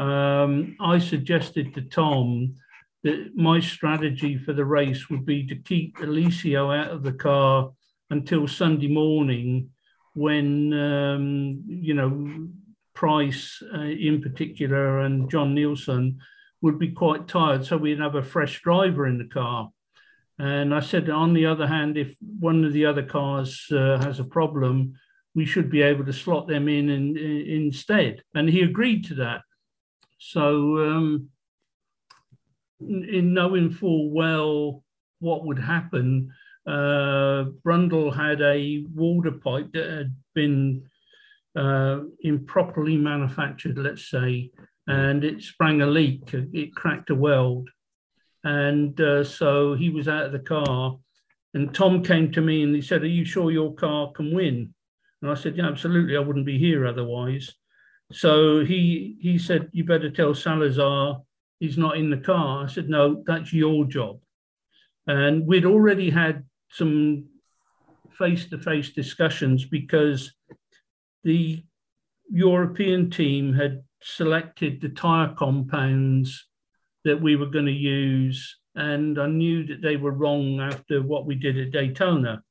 um, I suggested to Tom that my strategy for the race would be to keep Eliseo out of the car until Sunday morning when, um, you know, Price uh, in particular and John Nielsen would be quite tired. So we'd have a fresh driver in the car. And I said, on the other hand, if one of the other cars uh, has a problem, we should be able to slot them in, in, in instead. And he agreed to that. So um, in knowing full well what would happen, uh, Brundle had a water pipe that had been uh, improperly manufactured, let's say, and it sprang a leak. It cracked a weld. And uh, so he was out of the car. And Tom came to me and he said, Are you sure your car can win? And I said, Yeah, absolutely. I wouldn't be here otherwise. So he he said, You better tell Salazar he's not in the car. I said, no, that's your job. And we'd already had some face to face discussions because the European team had selected the tyre compounds that we were going to use. And I knew that they were wrong after what we did at Daytona.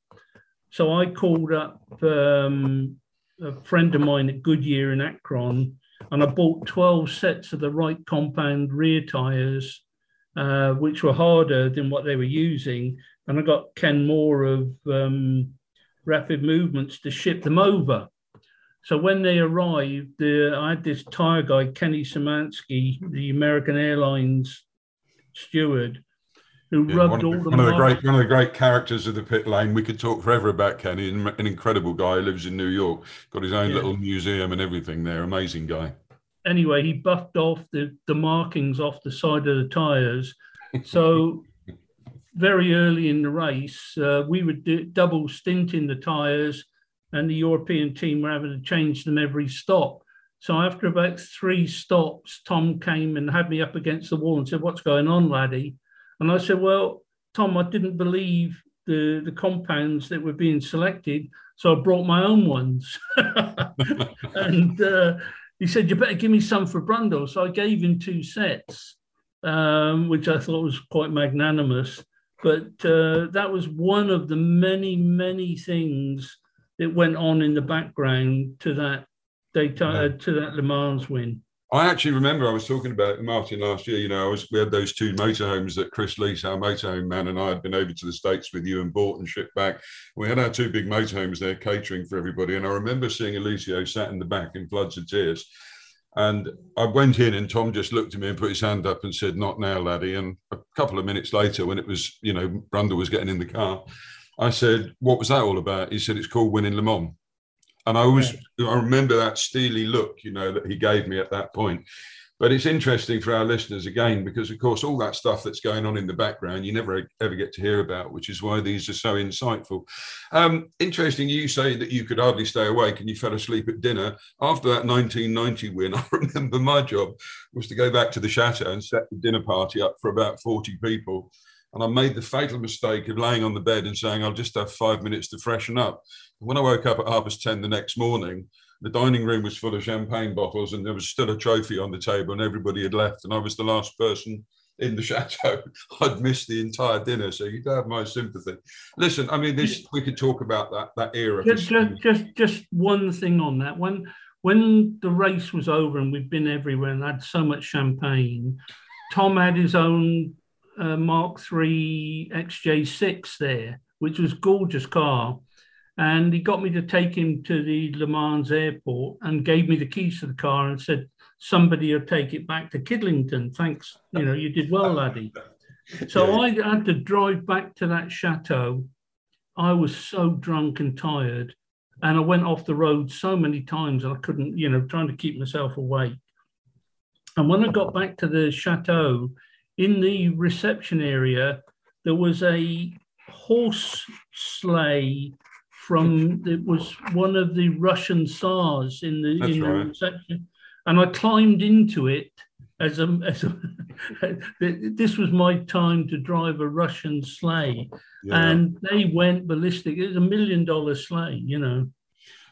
So I called up um, a friend of mine at Goodyear in Akron and I bought 12 sets of the right compound rear tyres, uh, which were harder than what they were using. And I got Ken Moore of um, Rapid Movements to ship them over. So when they arrived, the, I had this tyre guy, Kenny Samansky, the American Airlines steward, who yeah, rubbed all the one of the great one of the great characters of the pit lane. We could talk forever about Kenny, an incredible guy. He lives in New York, got his own yeah. little museum and everything there. Amazing guy. Anyway, he buffed off the the markings off the side of the tires. So very early in the race, uh, we were do, double stinting the tires, and the European team were having to change them every stop. So after about three stops, Tom came and had me up against the wall and said, "What's going on, laddie?" And I said, Well, Tom, I didn't believe the, the compounds that were being selected. So I brought my own ones. and uh, he said, You better give me some for Brundle. So I gave him two sets, um, which I thought was quite magnanimous. But uh, that was one of the many, many things that went on in the background to that data, uh, to that Le Mans win. I actually remember I was talking about Martin last year. You know, I was we had those two motorhomes that Chris Lees, our motorhome man, and I had been over to the States with you and bought and shipped back. We had our two big motorhomes there catering for everybody. And I remember seeing Eliseo sat in the back in floods of tears. And I went in and Tom just looked at me and put his hand up and said, Not now, laddie. And a couple of minutes later, when it was, you know, Brundle was getting in the car, I said, What was that all about? He said, It's called winning Le Mans. And I always. I remember that steely look, you know, that he gave me at that point. But it's interesting for our listeners again, because of course, all that stuff that's going on in the background, you never ever get to hear about, which is why these are so insightful. Um, interesting, you say that you could hardly stay awake and you fell asleep at dinner. After that 1990 win, I remember my job was to go back to the chateau and set the dinner party up for about 40 people. And I made the fatal mistake of laying on the bed and saying, I'll just have five minutes to freshen up. When I woke up at half past 10 the next morning, the dining room was full of champagne bottles and there was still a trophy on the table and everybody had left and I was the last person in the chateau. I'd missed the entire dinner, so you'd have my sympathy. Listen, I mean, this we could talk about that that era. Just, just, just, just one thing on that. When when the race was over and we'd been everywhere and had so much champagne, Tom had his own uh, Mark III XJ6 there, which was gorgeous car and he got me to take him to the Le Mans airport and gave me the keys to the car and said, "Somebody will take it back to Kidlington. Thanks, you know, you did well, laddie." So yeah. I had to drive back to that chateau. I was so drunk and tired, and I went off the road so many times I couldn't, you know, trying to keep myself awake. And when I got back to the chateau, in the reception area, there was a horse sleigh from it was one of the Russian Tsars in the That's in the right. section, and I climbed into it as a, as a this was my time to drive a Russian sleigh, yeah. and they went ballistic. It was a million dollar sleigh, you know.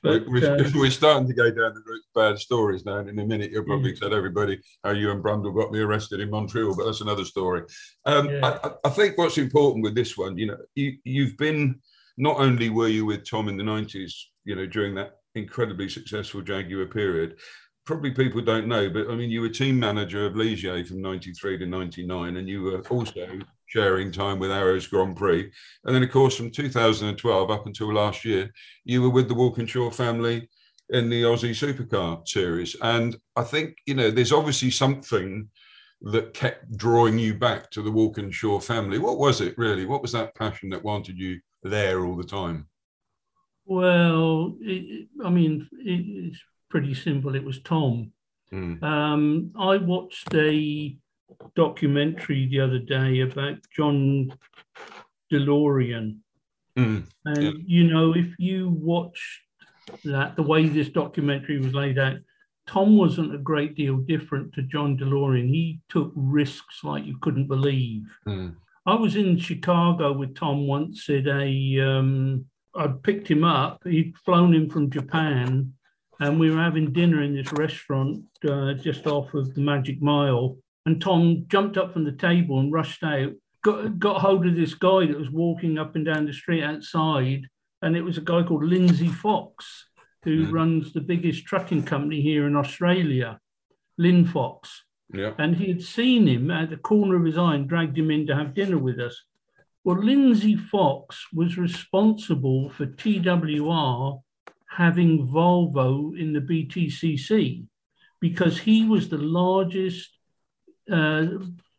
But, we're, uh, we're, starting to go down the route of bad stories now, and in a minute you'll probably yeah. tell everybody how you and Brundle got me arrested in Montreal, but that's another story. Um, yeah. I, I, think what's important with this one, you know, you, you've been not only were you with Tom in the 90s, you know, during that incredibly successful Jaguar period, probably people don't know, but I mean, you were team manager of Ligier from 93 to 99, and you were also sharing time with Arrows Grand Prix. And then, of course, from 2012 up until last year, you were with the Walkinshaw family in the Aussie Supercar series. And I think, you know, there's obviously something that kept drawing you back to the Walkinshaw family. What was it really? What was that passion that wanted you there all the time? Well, it, I mean, it, it's pretty simple. It was Tom. Mm. Um, I watched a documentary the other day about John DeLorean. Mm. And, yeah. you know, if you watch that, the way this documentary was laid out, Tom wasn't a great deal different to John DeLorean. He took risks like you couldn't believe. Mm. I was in Chicago with Tom once at a. Um, I'd picked him up. He'd flown in from Japan, and we were having dinner in this restaurant uh, just off of the Magic Mile. And Tom jumped up from the table and rushed out. Got got hold of this guy that was walking up and down the street outside, and it was a guy called Lindsay Fox, who mm. runs the biggest trucking company here in Australia, Linfox. Yeah. And he had seen him at the corner of his eye and dragged him in to have dinner with us. Well, Lindsay Fox was responsible for TWR having Volvo in the BTCC because he was the largest uh,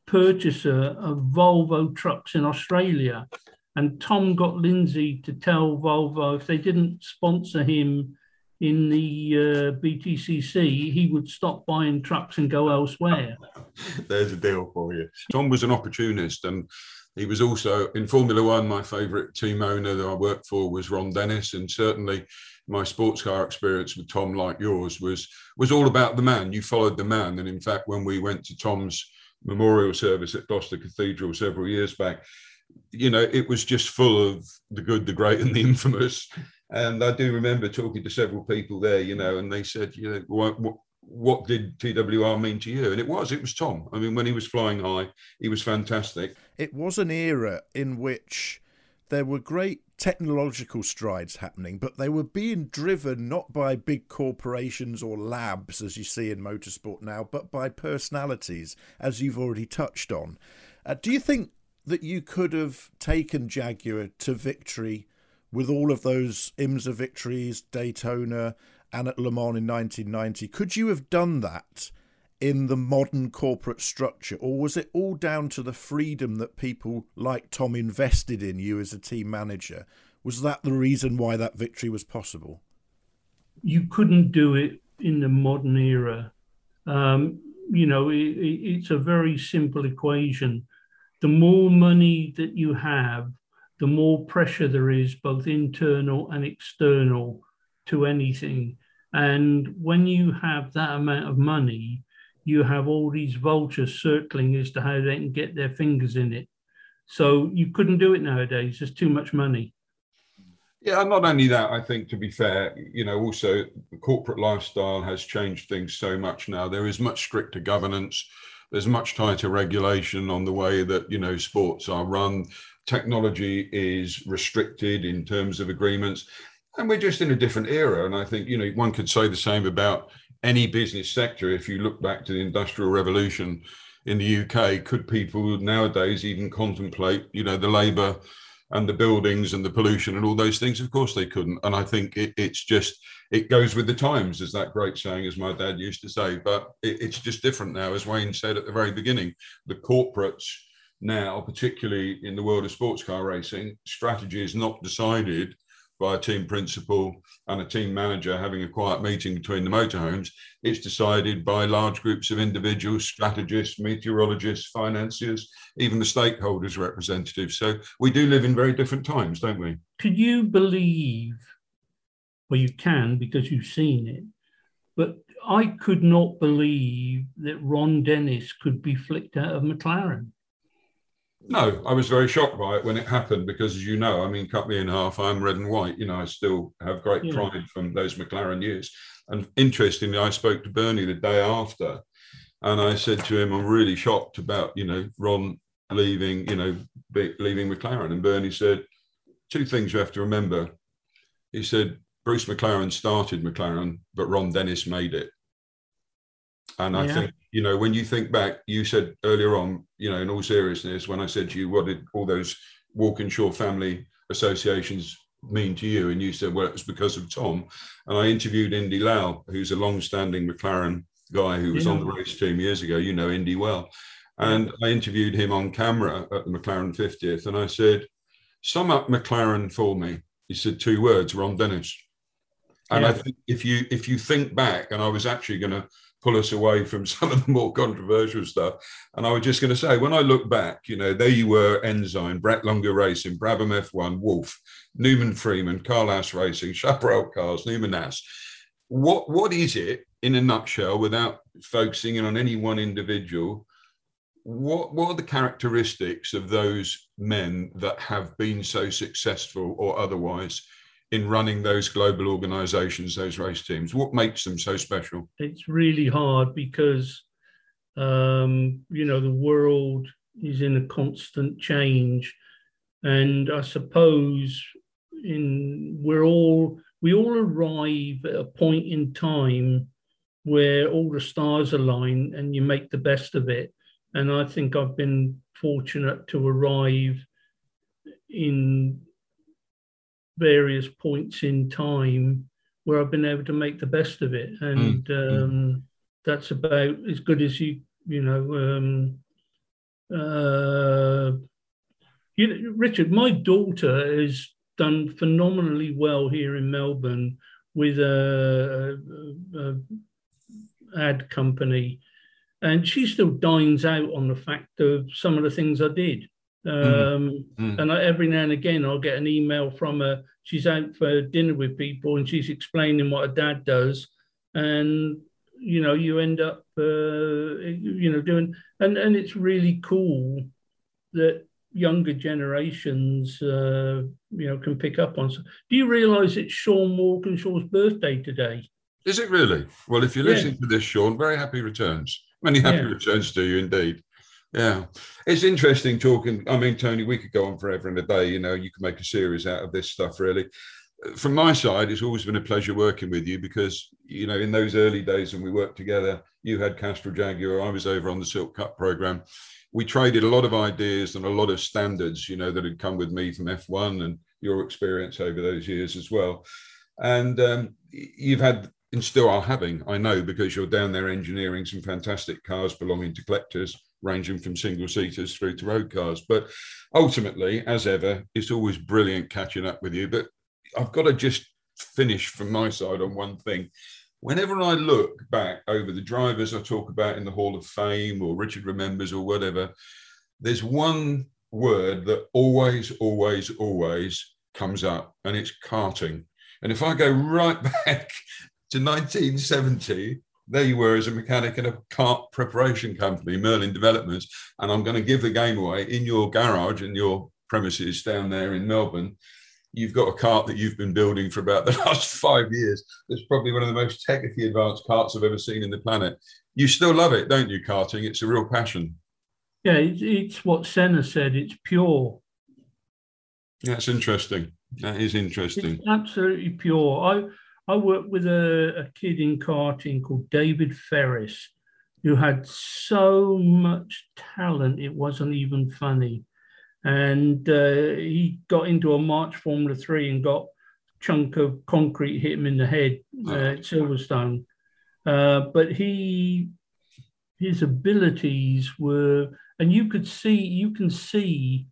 purchaser of Volvo trucks in Australia. And Tom got Lindsay to tell Volvo if they didn't sponsor him in the uh, BTCC, he would stop buying trucks and go elsewhere. There's a deal for you. Tom was an opportunist and he was also in Formula One. My favourite team owner that I worked for was Ron Dennis, and certainly my sports car experience with Tom, like yours, was was all about the man. You followed the man, and in fact, when we went to Tom's memorial service at Gloucester Cathedral several years back, you know, it was just full of the good, the great, and the infamous. And I do remember talking to several people there, you know, and they said, you know, what, what, did TWR mean to you? And it was, it was Tom. I mean, when he was flying high, he was fantastic. It was an era in which there were great technological strides happening, but they were being driven not by big corporations or labs, as you see in motorsport now, but by personalities, as you've already touched on. Uh, do you think that you could have taken Jaguar to victory with all of those IMSA victories, Daytona, and at Le Mans in 1990. Could you have done that in the modern corporate structure, or was it all down to the freedom that people like Tom invested in you as a team manager? Was that the reason why that victory was possible? you couldn't do it in the modern era. Um, you know, it, it's a very simple equation. The more money that you have, the more pressure there is, both internal and external, to anything. And when you have that amount of money, you have all these vultures circling as to how they can get their fingers in it. So you couldn't do it nowadays. There's too much money. Yeah, and not only that, I think to be fair, you know, also the corporate lifestyle has changed things so much now. There is much stricter governance. There's much tighter regulation on the way that, you know, sports are run. Technology is restricted in terms of agreements. And we're just in a different era. And I think, you know, one could say the same about any business sector. If you look back to the Industrial Revolution in the UK, could people nowadays even contemplate, you know, the labour and the buildings and the pollution and all those things? Of course they couldn't. And i think it, it's just it goes with the times as that great saying as my dad used to say. But it, it's just different now as wayne said at the very beginning. The corporates now particularly in the world of sports car racing strategy is not decided by a team principal and a team manager having a quiet meeting between the motorhomes. It's decided by large groups of individuals, strategists, meteorologists, financiers, even the stakeholders representatives. So we do live in very different times, don't we? Could you believe, well, you can because you've seen it, but I could not believe that Ron Dennis could be flicked out of McLaren. No, I was very shocked by it when it happened because, as you know, I mean, cut me in half. I'm red and white. You know, I still have great yeah. pride from those McLaren years. And interestingly, I spoke to Bernie the day after, and I said to him, "I'm really shocked about you know Ron leaving, you know, leaving McLaren." And Bernie said, two things you have to remember." He said, "Bruce McLaren started McLaren, but Ron Dennis made it." And I yeah. think, you know, when you think back, you said earlier on, you know, in all seriousness, when I said to you, what did all those Walkinshaw family associations mean to you? And you said, well, it was because of Tom. And I interviewed Indy Lall, who's a long-standing McLaren guy who was yeah. on the race team years ago. You know Indy well. And I interviewed him on camera at the McLaren 50th. And I said, sum up McLaren for me. He said two words, Ron Dennis. And yeah. I think if you if you think back, and I was actually going to pull us away from some of the more controversial stuff. And I was just going to say, when I look back, you know, there you were, Ensign, Brett Lunger Racing, Brabham F1, Wolf, Newman Freeman, Carl Haas Racing, Chaparral Cars, Newman Haas. What what is it in a nutshell, without focusing in on any one individual? What what are the characteristics of those men that have been so successful or otherwise in running those global organizations, those race teams? What makes them so special? It's really hard because, um, you know, the world is in a constant change. And I suppose in we're all we all arrive at a point in time where all the stars align and you make the best of it. And I think I've been fortunate to arrive in various points in time where I've been able to make the best of it, and mm. um, that's about as good as you you know. Um, uh, you know, Richard, my daughter has done phenomenally well here in Melbourne with a, a, a ad company, and she still dines out on the fact of some of the things I did. Mm. Um, mm. And I, every now and again, I'll get an email from her. She's out for dinner with people and she's explaining what her dad does. And, you know, you end up, uh, you know, doing, and, and it's really cool that younger generations, uh, you know, can pick up on. So do you realize it's Sean Walkinshaw's birthday today? Is it really? Well, if you're listening to this, Sean, very happy returns. Many happy yeah. returns to you indeed. Yeah, it's interesting talking. I mean, Tony, we could go on forever and a day. You know, you could make a series out of this stuff, really. From my side, it's always been a pleasure working with you because, you know, in those early days when we worked together, you had Castrol Jaguar, I was over on the Silk Cut program. We traded a lot of ideas and a lot of standards, you know, that had come with me from F1 and your experience over those years as well. And um, you've had and still are having, I know, because you're down there engineering some fantastic cars belonging to collectors ranging from single seaters through to road cars. But ultimately, as ever, it's always brilliant catching up with you. But I've got to just finish from my side on one thing. Whenever I look back over the drivers I talk about in the Hall of Fame or Richard remembers or whatever, there's one word that always, always, always comes up, and it's karting. And if I go right back to 1970, there you were as a mechanic in a kart preparation company, Merlin Developments, and I'm going to give the game away in your garage and your premises down there in Melbourne. You've got a kart that you've been building for about the last five years. It's probably one of the most technically advanced karts I've ever seen in the planet. You still love it, don't you, karting? It's a real passion. Yeah, it's, it's what Senna said. It's pure. That's interesting. That is interesting. It's absolutely pure. I I worked with a, a kid in karting called David Ferris, who had so much talent it wasn't even funny, and uh, he got into a March Formula Three and got chunk of concrete hit him in the head uh, at Silverstone. Uh, but he his abilities were and you could see you can see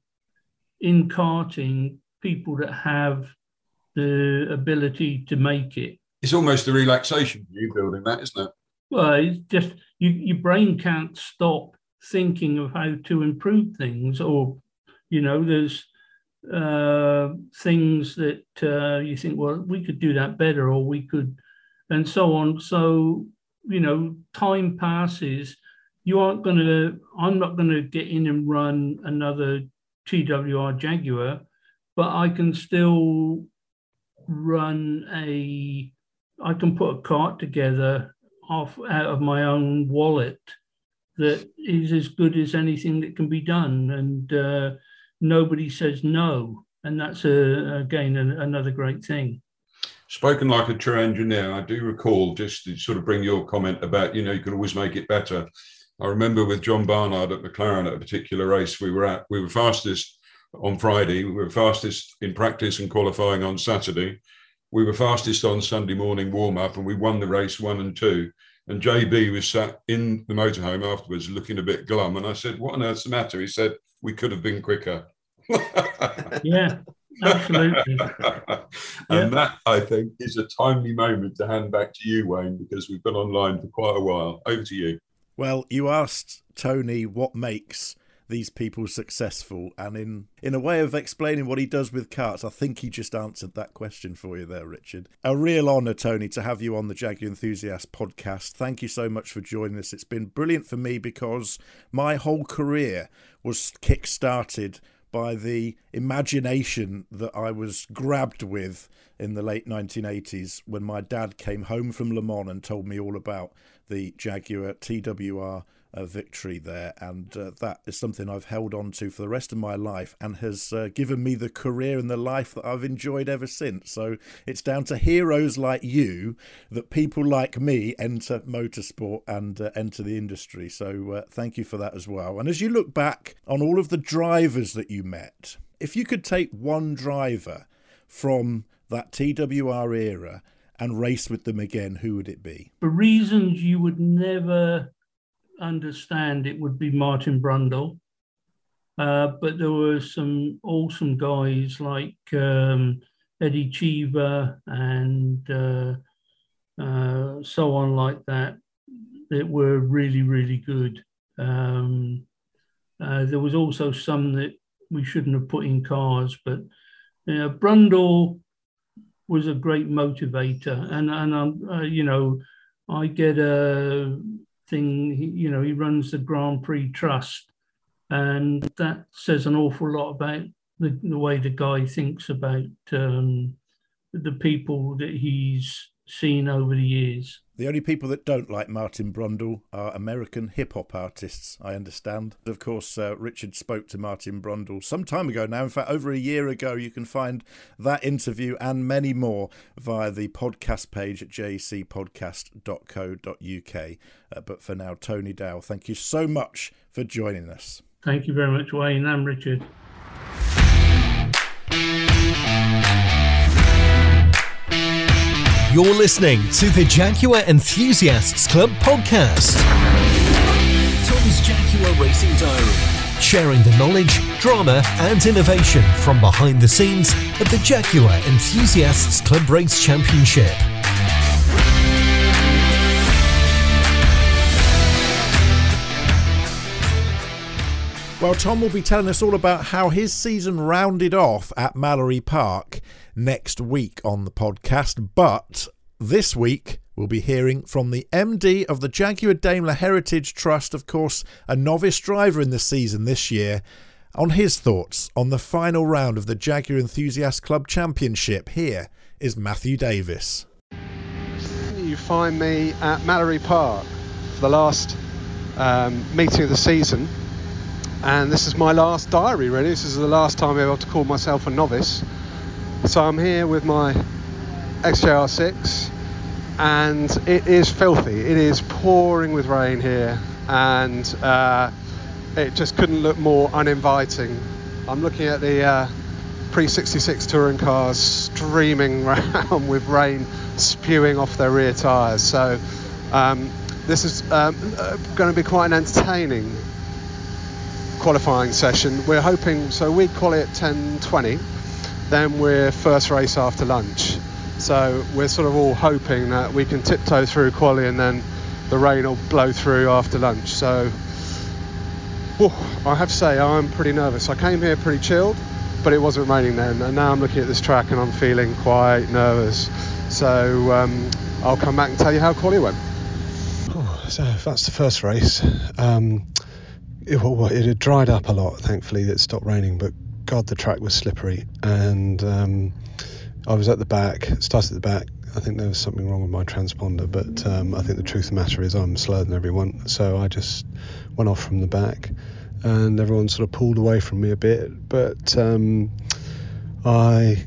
in karting people that have the ability to make it. It's almost a relaxation for you building that, isn't it? Well, it's just you, your brain can't stop thinking of how to improve things, or you know, there's uh, things that uh, you think, well, we could do that better, or we could, and so on. So you know, time passes. You aren't going to. I'm not going to get in and run another TWR Jaguar, but I can still run a, I can put a kart together off out of my own wallet that is as good as anything that can be done, and uh, nobody says no, and that's a, again a, another great thing. Spoken like a true engineer, I do recall just to sort of bring your comment about you know you can always make it better. I remember with John Barnard at McLaren at a particular race we were at, we were fastest on Friday. We were fastest in practice and qualifying on Saturday. We were fastest on Sunday morning warm up, and we won the race one and two. And JB was sat in the motorhome afterwards, looking a bit glum. And I said, "What on earth's the matter?" He said, "We could have been quicker." yeah, absolutely. and yeah. that, I think, is a timely moment to hand back to you, Wayne, because we've been online for quite a while. Over to you. Well, you asked Tony what makes these people successful. And in, in a way of explaining what he does with karts, I think he just answered that question for you there, Richard. A real honour, Tony, to have you on the Jaguar Enthusiast podcast. Thank you so much for joining us. It's been brilliant for me because my whole career was kick started by the imagination that I was grabbed with in the late 1980s when my dad came home from Le Mans and told me all about the Jaguar TWR uh, victory there, and uh, that is something I've held on to for the rest of my life and has uh, given me the career and the life that I've enjoyed ever since. So it's down to heroes like you that people like me enter motorsport and uh, enter the industry. So uh, thank you for that as well. And as you look back on all of the drivers that you met, if you could take one driver from that TWR era and race with them again, who would it be? For reasons you would never understand it would be Martin Brundle. Uh, but there were some awesome guys like um, Eddie Cheever and uh, uh, so on like that that were really, really good. Um, uh, there was also some that we shouldn't have put in cars, but you know, Brundle was a great motivator. And, and um, you know, I get a thing. He, you know, he runs the Grand Prix Trust, and that says an awful lot about the, the way the guy thinks about um, the people that he's seen over the years. The only people that don't like Martin Brundle are American hip hop artists, I understand. Of course, uh, Richard spoke to Martin Brundle some time ago now. In fact, over a year ago, you can find that interview and many more via the podcast page at jcpodcast.co.uk. Uh, but for now, Tony Dowe, thank you so much for joining us. Thank you very much, Wayne and Richard. You're listening to the Jaguar Enthusiasts Club podcast. Tom's Jaguar Racing Diary. sharing the knowledge, drama, and innovation from behind the scenes at the Jaguar Enthusiasts Club Race Championship. Well, Tom will be telling us all about how his season rounded off at Mallory Park next week on the podcast. But this week, we'll be hearing from the MD of the Jaguar Daimler Heritage Trust, of course, a novice driver in the season this year, on his thoughts on the final round of the Jaguar Enthusiast Club Championship. Here is Matthew Davis. You find me at Mallory Park for the last um, meeting of the season and this is my last diary really. This is the last time i'm able to call myself a novice. So i'm here with my xjr6 and it is filthy. It is pouring with rain here and uh, it just couldn't look more uninviting. I'm looking at the uh, pre-66 touring cars streaming around with rain spewing off their rear tyres. So um, this is um, uh, going to be quite an entertaining qualifying session. We're hoping, so we call it 10:20, then we're first race after lunch. So we're sort of all hoping that we can tiptoe through quali and then the rain will blow through after lunch. So oh, I have to say I'm pretty nervous. I came here pretty chilled, but it wasn't raining then, and now I'm looking at this track and I'm feeling quite nervous. So um, I'll come back and tell you how quali went. So that's the first race. Um, it, well, it had dried up a lot, thankfully, it stopped raining, but God, the track was slippery. And um, I was at the back, started at the back. I think there was something wrong with my transponder, but um, I think the truth of the matter is I'm slower than everyone. So I just went off from the back, and everyone sort of pulled away from me a bit. But um, I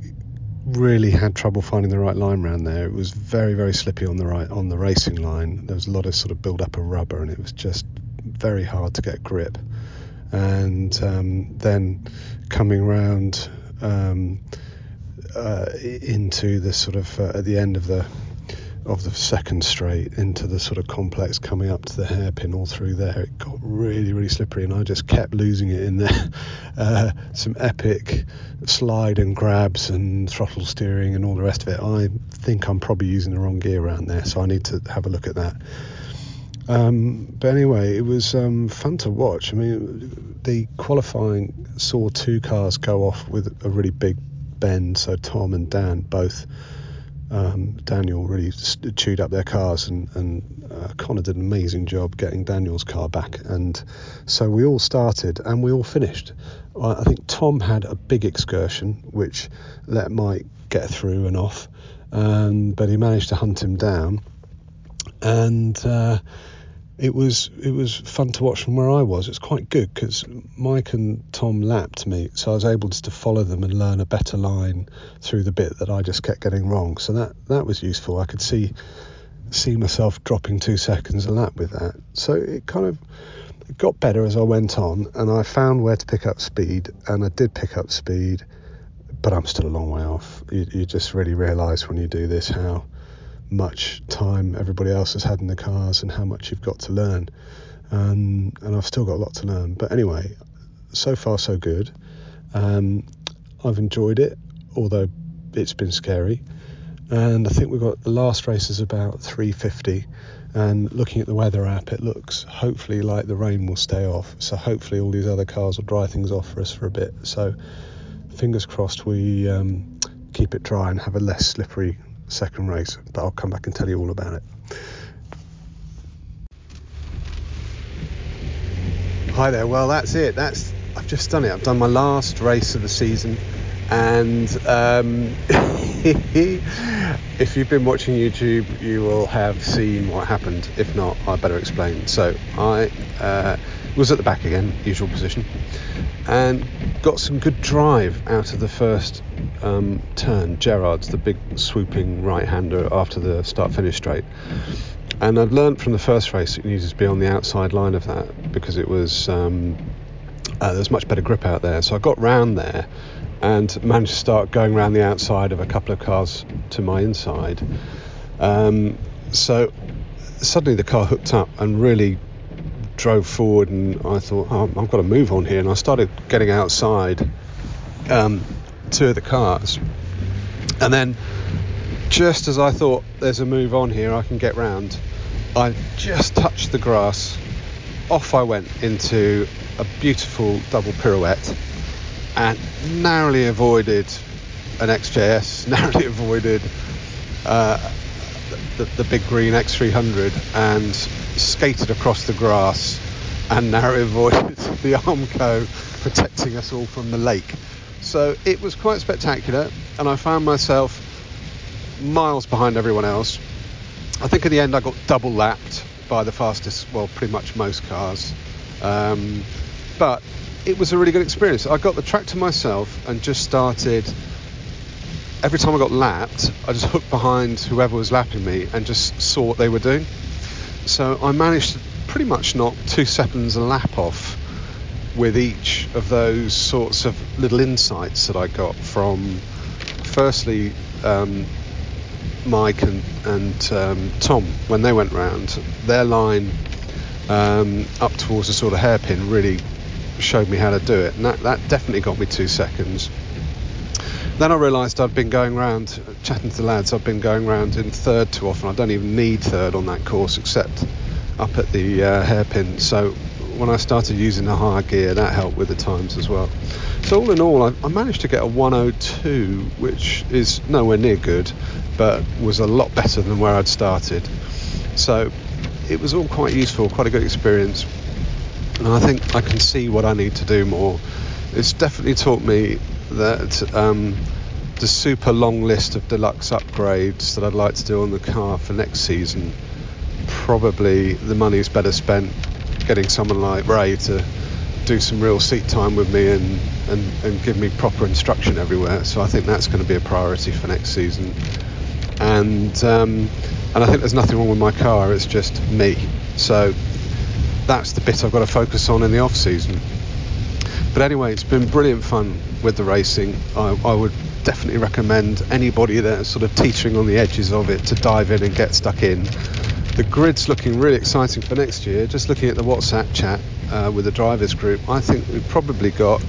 really had trouble finding the right line around there. It was very, very slippy on the right on the racing line. There was a lot of sort of build up of rubber, and it was just very hard to get grip. And um, then coming round um, uh, into the sort of uh, at the end of the of the second straight into the sort of complex coming up to the hairpin all through there it got really really slippery and I just kept losing it in there. Uh, some epic slide and grabs and throttle steering and all the rest of it. I think I'm probably using the wrong gear around there so I need to have a look at that um, but anyway, it was um, fun to watch. I mean, the qualifying saw two cars go off with a really big bend. So Tom and Dan both, um, Daniel really chewed up their cars, and, and uh, Connor did an amazing job getting Daniel's car back. And so we all started and we all finished. I think Tom had a big excursion, which let Mike get through and off, um, but he managed to hunt him down. And uh, it was it was fun to watch from where I was. It's quite good because Mike and Tom lapped me, so I was able to follow them and learn a better line through the bit that I just kept getting wrong. So that that was useful. I could see see myself dropping two seconds a lap with that. So it kind of it got better as I went on, and I found where to pick up speed, and I did pick up speed, but I'm still a long way off. You, you just really realise when you do this how much time everybody else has had in the cars and how much you've got to learn. Um, and I've still got a lot to learn. But anyway, so far so good. Um, I've enjoyed it, although it's been scary. And I think we've got the last race is about 350. And looking at the weather app, it looks hopefully like the rain will stay off. So hopefully all these other cars will dry things off for us for a bit. So fingers crossed we um, keep it dry and have a less slippery second race, but I'll come back and tell you all about it. Hi there. Well, that's it. That's I've just done it. I've done my last race of the season, and um, if you've been watching YouTube, you will have seen what happened. If not, I better explain. So I uh, was at the back again, usual position, and got some good drive out of the first um, turn. Gerard's the big swooping right-hander after the start-finish straight. And I'd learned from the first race that you needed to be on the outside line of that because it was um, uh, there's much better grip out there. So I got round there and managed to start going around the outside of a couple of cars to my inside. Um, so suddenly the car hooked up and really drove forward and I thought, oh, I've got to move on here. And I started getting outside um, two of the cars. And then, just as I thought there's a move on here, I can get round, I just touched the grass. Off I went into a beautiful double pirouette and narrowly avoided an XJS, narrowly avoided uh, the, the, big green X300 and skated across the grass and narrowly avoided the Armco protecting us all from the lake. So it was quite spectacular, and I found myself miles behind everyone else. I think at the end I got double lapped by the fastest, well, pretty much most cars. Um, but it was a really good experience. I got the track to myself and just started. Every time I got lapped, I just hooked behind whoever was lapping me and just saw what they were doing. So I managed to pretty much knock two seconds a lap off with each of those sorts of little insights that I got from, firstly, um, Mike and, and um, Tom when they went round. Their line um, up towards the sort of hairpin really showed me how to do it, and that, that definitely got me two seconds. Then I realised I'd been going round, chatting to the lads, I'd been going round in third too often. I don't even need third on that course except up at the uh, hairpin. So when I started using the higher gear, that helped with the times as well. So all in all, I, I managed to get a 102, which is nowhere near good, but was a lot better than where I'd started. So it was all quite useful, quite a good experience and I think I can see what I need to do more. It's definitely taught me that um, the super long list of deluxe upgrades that I'd like to do on the car for next season, probably the money is better spent getting someone like Ray to do some real seat time with me and, and, and give me proper instruction everywhere. So I think that's going to be a priority for next season. And um, and I think there's nothing wrong with my car. It's just me. So that's the bit I've got to focus on in the off season. But anyway, it's been brilliant fun with the racing. I, I would definitely recommend anybody that's sort of teetering on the edges of it to dive in and get stuck in. The grid's looking really exciting for next year. Just looking at the WhatsApp chat uh, with the drivers group, I think we've probably got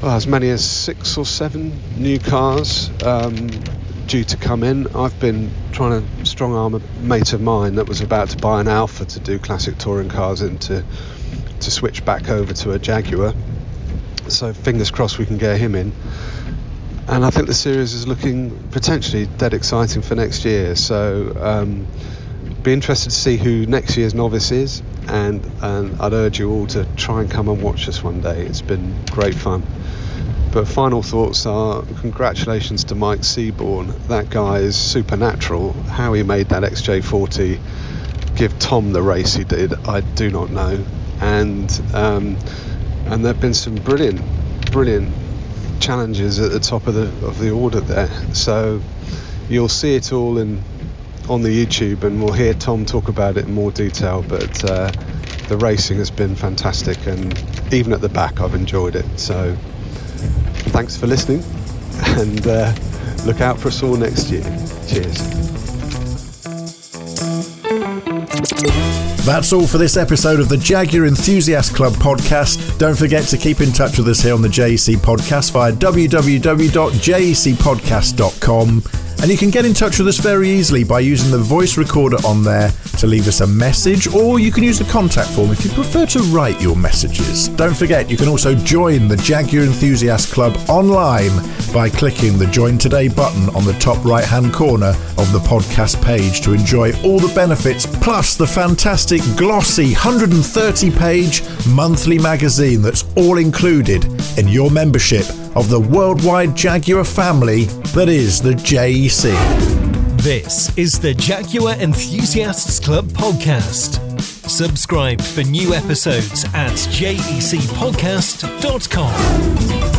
well, as many as six or seven new cars um, due to come in. I've been trying to strong arm a mate of mine that was about to buy an Alfa to do classic touring cars into to switch back over to a Jaguar. So fingers crossed we can get him in. And I think the series is looking potentially dead exciting for next year. So um, be interested to see who next year's novice is, and and I'd urge you all to try and come and watch us one day. It's been great fun. But final thoughts are congratulations to Mike Seaborn. That guy is supernatural. How he made that XJ40 give Tom the race he did, I do not know. And um, and there've been some brilliant, brilliant challenges at the top of the of the order there. So you'll see it all in on the YouTube, and we'll hear Tom talk about it in more detail. But uh, the racing has been fantastic, and even at the back, I've enjoyed it. So thanks for listening and uh, look out for us all next year. Cheers. That's all for this episode of the Jaguar Enthusiast Club podcast. Don't forget to keep in touch with us here on the JEC podcast via www.jecpodcast.com and you can get in touch with us very easily by using the voice recorder on there to leave us a message, or you can use the contact form if you prefer to write your messages. Don't forget, you can also join the Jaguar Enthusiast Club online by clicking the Join Today button on the top right hand corner of the podcast page to enjoy all the benefits, plus the fantastic glossy 130 page monthly magazine that's all included in your membership of the worldwide Jaguar family that is the JEC. This is the Jaguar Enthusiasts Club podcast. Subscribe for new episodes at jecpodcast.com.